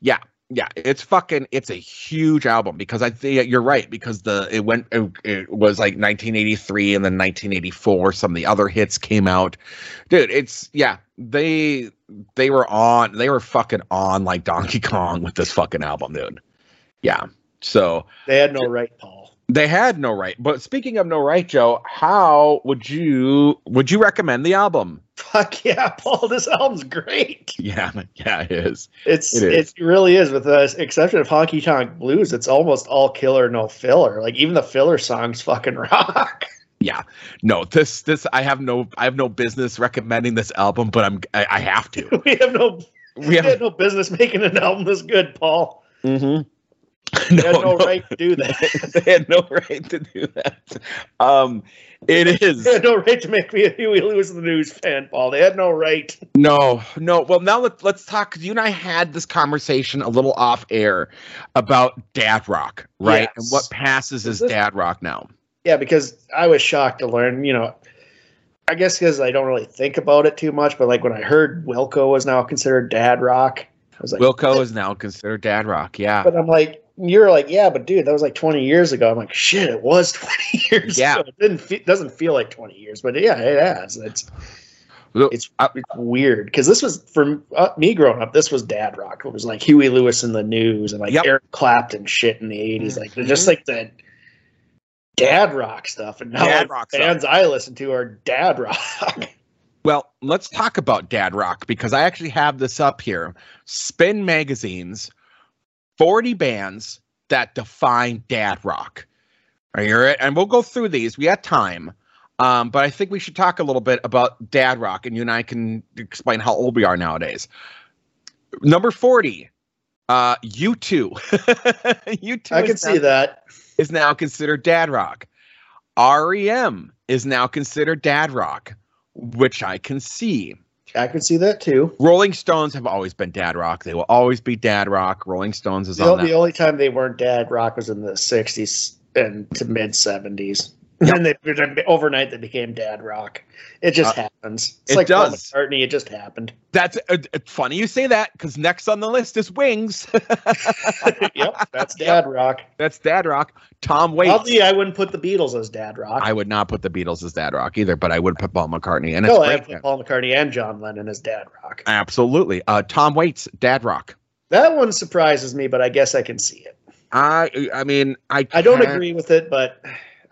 Yeah, yeah, it's fucking it's a huge album because I think you're right because the it went it, it was like 1983 and then 1984 some of the other hits came out. Dude, it's yeah, they they were on they were fucking on like Donkey Kong with this fucking album, dude. Yeah. So, They had no right, Paul. they had no right. But speaking of no right, Joe, how would you would you recommend the album? Fuck yeah, Paul. This album's great. Yeah, yeah, it is. It's It it, is. really is, with the exception of Honky Tonk Blues. It's almost all killer, no filler. Like even the filler songs fucking rock. Yeah no, this this I have no I have no business recommending this album, but I'm I, I have to. we have no We we have had no business making an album this good, Paul. mm-hmm We had no, right to do that. they had no right to do that. Um, it is They had no right to make me a Huey Lewis and the News fan, Paul. They had no right. no, no. Well, now let's let's talk. Because you and I had this conversation a little off air about dad rock, right? And what passes as this- dad rock now? Yeah, because I was shocked to learn, you know, I guess because I don't really think about it too much, but like when I heard Wilco was now considered dad rock, I was like, Wilco is now considered dad rock. Yeah, But I'm like, you're like, yeah, but dude, that was like 20 years ago. I'm like, shit, it was 20 years Yeah. ago. It didn't fe- doesn't feel like 20 years, but yeah, it has. It's Look, it's, I- it's weird because this was for uh, me growing up. This was dad rock. It was like Huey Lewis in the news and like Yep. Eric Clapton shit in the 80s, like Mhm. just like the dad rock stuff. And now Dad like, rock stuff. bands I listen to are dad rock. Well, let's talk about dad rock because I actually have this up here. Spin Magazine's 40 bands that define dad rock. Are you ready? And we'll go through these. We have time. Um, but I think we should talk a little bit about dad rock and you and I can explain how old we are nowadays. Number 40, uh, U2. U2 I can see that. Is now considered dad rock. REM is now considered dad rock, which I can see. I can see that too. Rolling Stones have always been dad rock. They will always be dad rock. Rolling Stones is The, on the that. only time they weren't dad rock was in the 60s and to mid 70s. Yep. And they overnight they became dad rock. It just Uh, happens. It's it like Paul does. McCartney. It just happened. That's uh, funny you say that because next on the list is Wings. yep, that's dad rock. That's dad rock. Tom Waits. Oddly, I wouldn't put the Beatles as dad rock. I would not put the Beatles as dad rock either, but I would put Paul McCartney. And it's no, I put Paul McCartney and John Lennon as dad rock. Absolutely. Uh, Tom Waits, dad rock. That one surprises me, but I guess I can see it. I I mean I I don't agree with it, but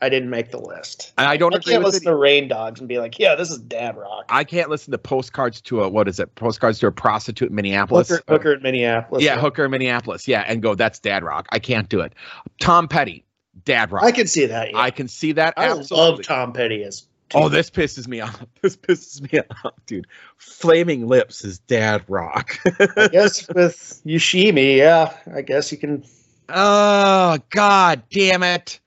I didn't make the list. I don't I agree can't listen it. to Rain Dogs and be like, yeah, this is dad rock. I can't listen to postcards to a what is it? Postcards to a prostitute in Minneapolis. Hooker, Hooker in Minneapolis. Yeah, Hooker in Minneapolis. Yeah, and go. That's dad rock. I can't do it. Tom Petty, dad rock. I can see that. Yeah. I can see that. I absolutely. love Tom Petty as. Oh, this pisses me off. This pisses me off, dude. Flaming Lips is dad rock. I guess with Yoshimi, yeah, I guess you can. oh God, damn it!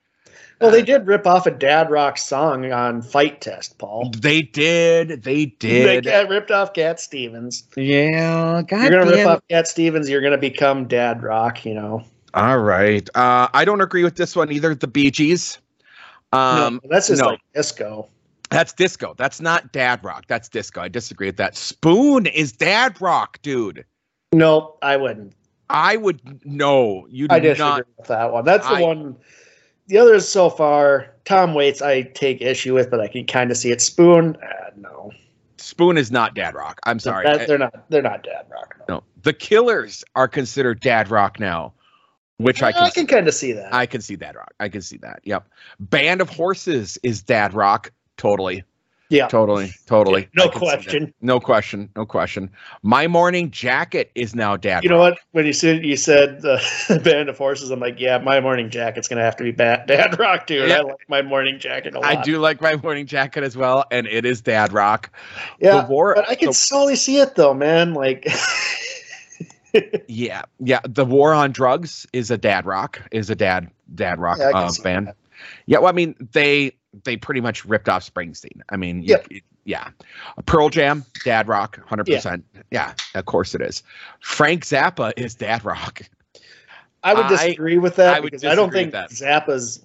Well, they did rip off a dad rock song on Fight Test, Paul. They did. They did. They got ripped off Cat Stevens. yeah. God you're gonna damn rip off Cat Stevens, you're gonna become dad rock. You know. All right. Uh, I don't agree with this one either. The Bee Gees. Um, no, that's just no. like disco. That's disco. That's not dad rock. That's disco. I disagree with that. Spoon is dad rock, dude. No, I wouldn't. I would no. You I disagree not. with that one. That's the I- one. The others so far, Tom Waits, I take issue with, but I can kind of see it. Spoon, uh, no, Spoon is not dad rock. I'm sorry. That- they're not. They're not dad rock. No. no, the Killers are considered dad rock now, which I I can. can kind of see that. I can see dad rock. I can see that. Yep. Band of Horses is dad rock. Totally. Yeah, Totally. Totally. no I can see that. question. No question. No question. My morning jacket is now dad You know rock. what? When you said you said the band of horses, I'm like, yeah, my morning jacket's gonna have to be bad, dad rock too. Yeah. I like my morning jacket a lot. I do like my morning jacket as well, and it is dad rock. Yeah, war, but I can the- slowly see it though, man. Like, yeah, yeah. The War on Drugs is a dad rock. Is a dad dad rock Yeah, uh, band. that. Yeah, well, I mean they they pretty much ripped off Springsteen. I mean, Yep. you- yeah. Pearl Jam, dad rock, hundred percent. Yeah, of course it is. Frank Zappa is dad rock. I would I- disagree with that I because I don't think with Zappa's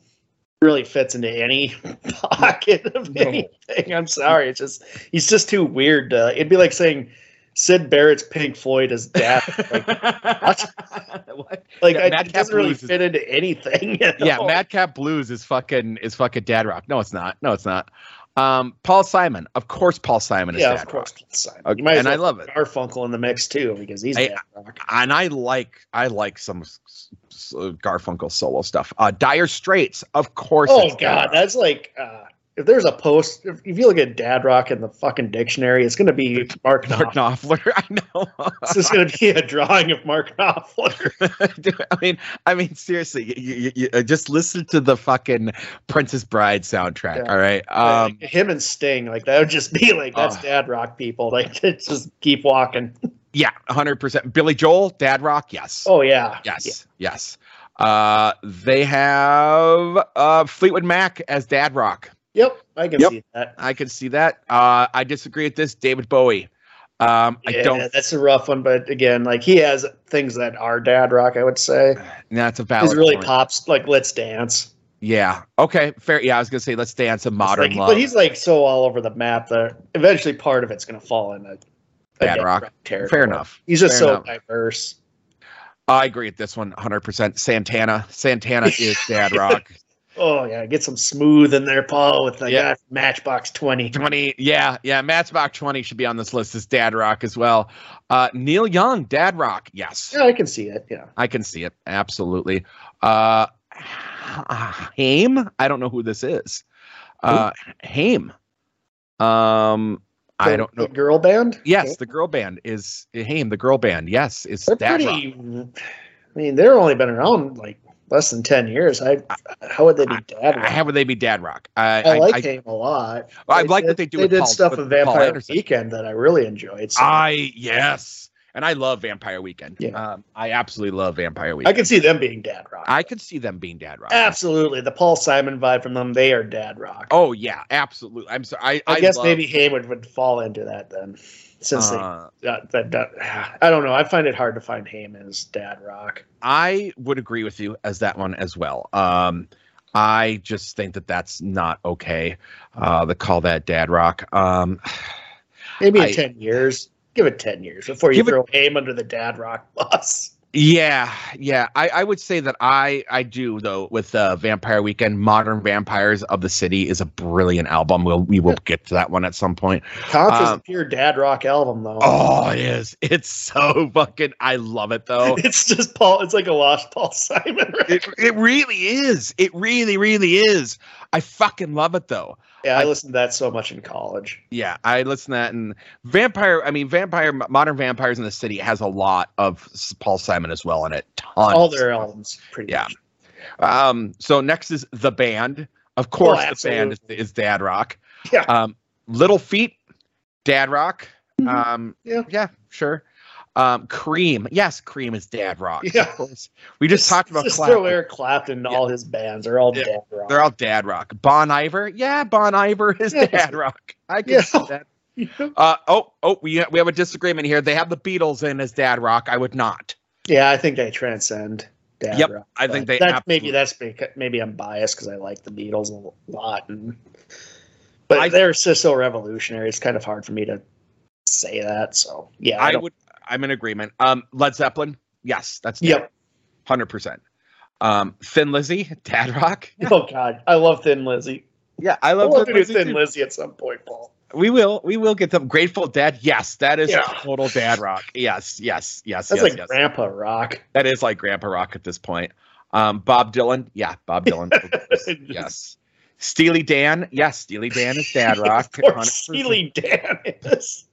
really fits into any pocket of No. anything. I'm sorry, it's just he's just too weird. Uh, it'd be like saying Syd Barrett's Pink Floyd is dad. Like, What? like Yeah, I, it doesn't really Blues is- fit into anything. you Yeah. Madcap Blues is fucking is fucking dad rock. No, it's not. No, it's not. Um, Paul Simon, of course, Paul Simon is yeah, dad of course. rock. Simon. Okay, You might as and I love it. Garfunkel in the mix too because he's I- dad rock. and I like I like some Garfunkel solo stuff. Uh, Dire Straits, of course. Oh god, that's like uh, if there's a post. If, if you look at dad rock in the fucking dictionary, it's gonna be Mark Mark Knopfler. I know. this is gonna be a drawing of Mark Knopfler. I mean, I mean, seriously, you, you, you, uh, just listen to the fucking Princess Bride soundtrack. Yeah. All right. Um, Like, him and Sting, like that would just be like that's Oh. dad rock people. Like just keep walking. yeah, hundred percent. Billy Joel, Dad Rock. Yes. Oh yeah, Yes. Yes. Uh, they have uh Fleetwood Mac as Dad Rock. Yep, I can Yep. see that. I can see that. Uh, I disagree with this. David Bowie. Um, I don't. That's a rough one, but again, like he has things that are dad rock. I would say That's a valid. he's really point. pops like Let's Dance. Yeah. Okay. Fair. Yeah. I was gonna say let's dance a modern Like, love. but he's like so all over the map that eventually part of it's going to fall in a, a Dad rock. territory. Fair enough. He's just Fair so enough. diverse. I agree with this one 100%. Santana. Santana is dad rock. Oh yeah, get some smooth in there, Paul, with the Yeah. Matchbox Twenty. 20. Yeah. Yeah. Matchbox 20 should be on this list as dad rock as well. Uh, Neil Young, dad rock. Yes. Yeah, I can see it. Yeah, I can see it. Absolutely. Uh, Haim. I don't know who this is. Uh, Haim. Um, I don't know. The girl band. Yes, the girl band is Haim. The girl band. Yes, is they're dad rock. I mean, they're only been around like less than ten years. I how would they be dad? rock? How would they be dad rock? I, I, like I, him a lot. I like what they do They did Paul- stuff with Paul Vampire Weekend that I really enjoyed. So I yes, and I love Vampire Weekend. Yeah. Um, I absolutely love Vampire Weekend. I can see them being dad rock. I could see them being dad rock. Absolutely, the Paul Simon vibe from them. They are dad rock. Oh yeah, absolutely. I'm sorry. I, I, guess love, maybe Haywood would fall into that then, since uh, they that, that, that- I don't know. I find it hard to find Haim as dad rock. I would agree with you as that one as well. Um, I just think that that's not okay. Uh, to call that dad rock. Um, Maybe in I- ten years. Give it ten years before you it- throw Haim under the dad rock bus. Yeah, yeah. I, I would say that I I do though with uh, Vampire Weekend. Modern Vampires of the City is a brilliant album. We'll we will get to that one at some point. Contra's Um, a pure dad rock album though. Oh, it is. It's so fucking. I love it though. It's just Paul. It's like a lost Paul Simon. it it really is. It really really is. I fucking love it though. yeah, I I- listened to that so much in college. Yeah, I listen to that and Vampire. I mean, Vampire Modern Vampires in the City has a lot of Paul Simon as well in it. Tons. All their albums, pretty Yeah. much. Um, so next is the band. Of course, the band is, is Dad Rock. Yeah. Um, Little Feat, Dad Rock. Mhm. Um, Yeah. yeah, sure. Um, Cream, yes, Cream is Dad Rock. Yeah. We just, talked about just Clapton. Eric Clapton. and Yeah. All his bands are all Yeah. dad rock. They're all Dad Rock. Bon Iver, yeah, Bon Iver is Yeah. Dad Rock. I can Yeah. see that. Uh, oh, oh, we we have a disagreement here. They have the Beatles in as Dad Rock. I would not. Yeah, I think they transcend dad Yep, rock. I think they That, maybe that's because maybe I'm biased because I like the Beatles a lot, and but I- they're so, so revolutionary. It's kind of hard for me to say that. So yeah, I, I would. I'm in agreement. Um, Led Zeppelin, yes, that's Dad Yep. hundred percent. Um, Thin Lizzy, Dad Rock. Oh God, I love Thin Lizzy. Yeah, I love love Thin Lizzy. Thin. Lizzy at some point, Paul. We will, we will get them. Grateful Dead, yes, that is Yeah. total Dad Rock. Yes, yes, yes, That's yes, like yes. Grandpa Rock. That is like Grandpa Rock at this point. Um, Bob Dylan, yeah, Bob Dylan, yes. Steely Dan, yes, Steely Dan is Dad Rock. Steely Dan is.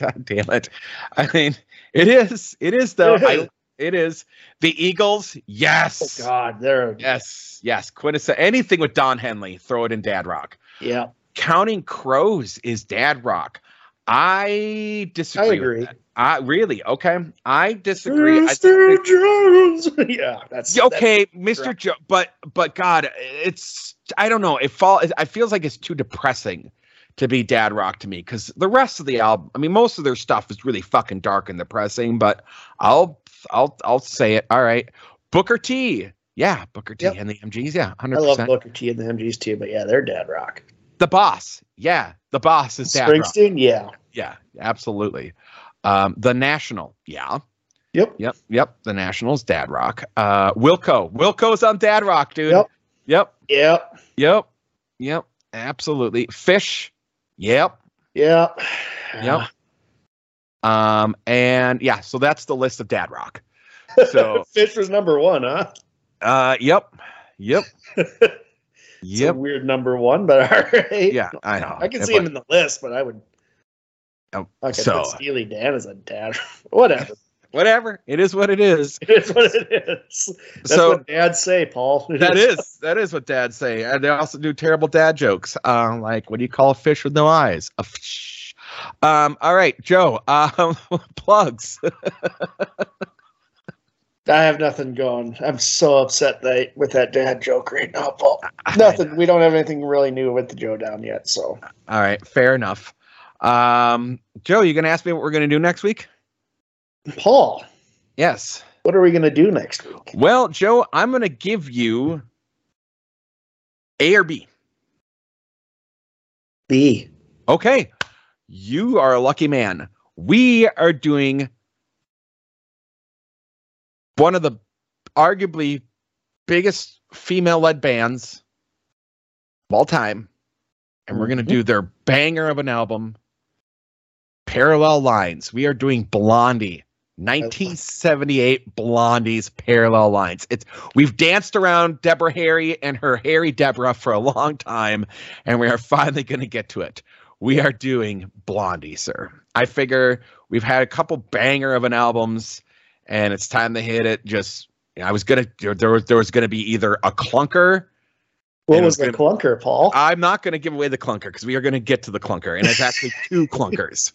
God damn it! I mean, it is, it is though. It is. I, it is the Eagles, yes. Oh God, they're Yes, yes. Quintessa anything with Don Henley, throw it in Dad Rock. yeah. Counting Crows is Dad Rock. I disagree. I agree. I really okay. I disagree. I Mr. Jones. yeah, that's okay, Mr. Joe, but but God, it's I don't know. It fall. It feels like it's too depressing to be dad rock to me because the rest of the album. I mean, most of their stuff is really fucking dark and depressing. But I'll I'll I'll say it. All right, Booker T. Yeah, Booker T. Yep. and the MGs. Yeah, hundred. I hundred love. Booker T and the MGs too, but yeah, they're dad rock. The boss. Yeah, the boss is dad rock. Springsteen, yeah. Yeah, absolutely. Um, the National. Yeah. Yep. Yep, yep. The Nationals, Dad Rock. Uh, Wilco, Wilco's on Dad Rock, dude. Yep. yep, Yep. yep, yep. Absolutely. Phish. Yep, Yeah. yep. Um, and yeah, so that's the list of Dad Rock. So, Phish was number one, huh? uh, yep, yep, yep. weird number one, but all right. Yeah, I know. I can see But- him in the list, but I would. Oh, I could so- Steely Dan is a dad. Whatever. Whatever. It is what it is. It is what it is. That's So- what dads say, Paul. That is that is what dads say, and they also do terrible dad jokes. Uh, like, what do you call a fish with no eyes? A fish. Um, all right, Joe. Um, plugs. I have nothing going. I'm so upset that with that dad joke right now, Paul. Nothing. We don't have anything really new with the Joe down yet. So All right, fair enough. Um, Joe, you gonna ask me what we're gonna do next week? Paul, Yes. what are we gonna do next week? Well, Joe, I'm gonna give you A or B. B. Okay. You are a lucky man. We are doing one of the arguably biggest female led bands of all time. And we're going to mm-hmm. do their banger of an album, Parallel Lines. We are doing Blondie. 1978 Blondie's Parallel Lines. It's we've danced around Deborah Harry and her Harry Deborah for a long time, and we are finally going to get to it we are doing Blondie, sir. I figure we've had a couple banger of an albums, and it's time to hit it. Just I was gonna there, there was there was gonna be either a clunker. What And was the clunker, Paul? I'm not gonna give away the clunker because we are gonna get to the clunker, and it's actually two clunkers.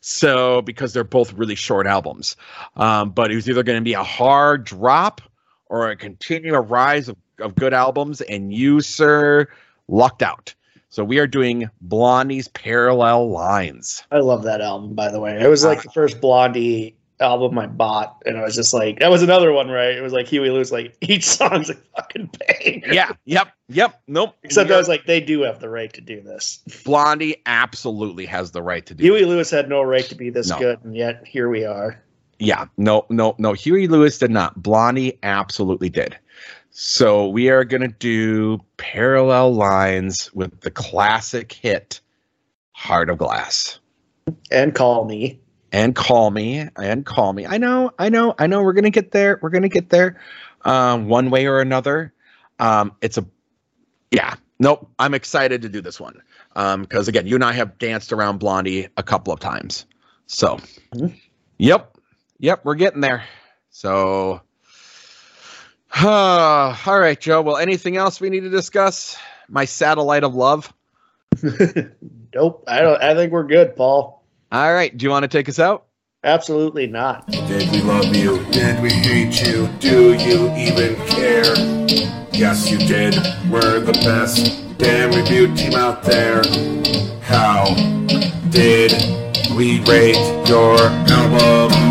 So because they're both really short albums, um, but it was either gonna be a hard drop or a continual rise of, of good albums, and you, sir, lucked out. So we are doing Blondie's Parallel Lines. I love that album, by the way. It was like the first Blondie album I bought, and I was just like, that was another one, right? It was like Huey Lewis, like each song's a fucking bang. Yeah, yep, yep. Nope. Except We I was like, they do have the right to do this. Blondie absolutely has the right to do. Huey Lewis had no right to be this No. good, and yet here we are. Yeah, no, no, no. Huey Lewis did not. Blondie absolutely did. So we are going to do parallel lines with the classic hit Heart of Glass. And call me. And call me and call me. I know, I know, I know. We're gonna get there. We're gonna get there, um, one way or another. Um, it's a, yeah. Nope. I'm excited to do this one because again, you and I have danced around Blondie a couple of times. So, Mhm. yep, yep, we're getting there. So, all right, Joe. Well, anything else we need to discuss? My satellite of love. Nope. I don't I think we're good, Paul. All right. Do you want to take us out? Absolutely not. Did we love you? Did we hate you? Do you even care? Yes, you did. We're the best damn review team out there. How did we rate your album?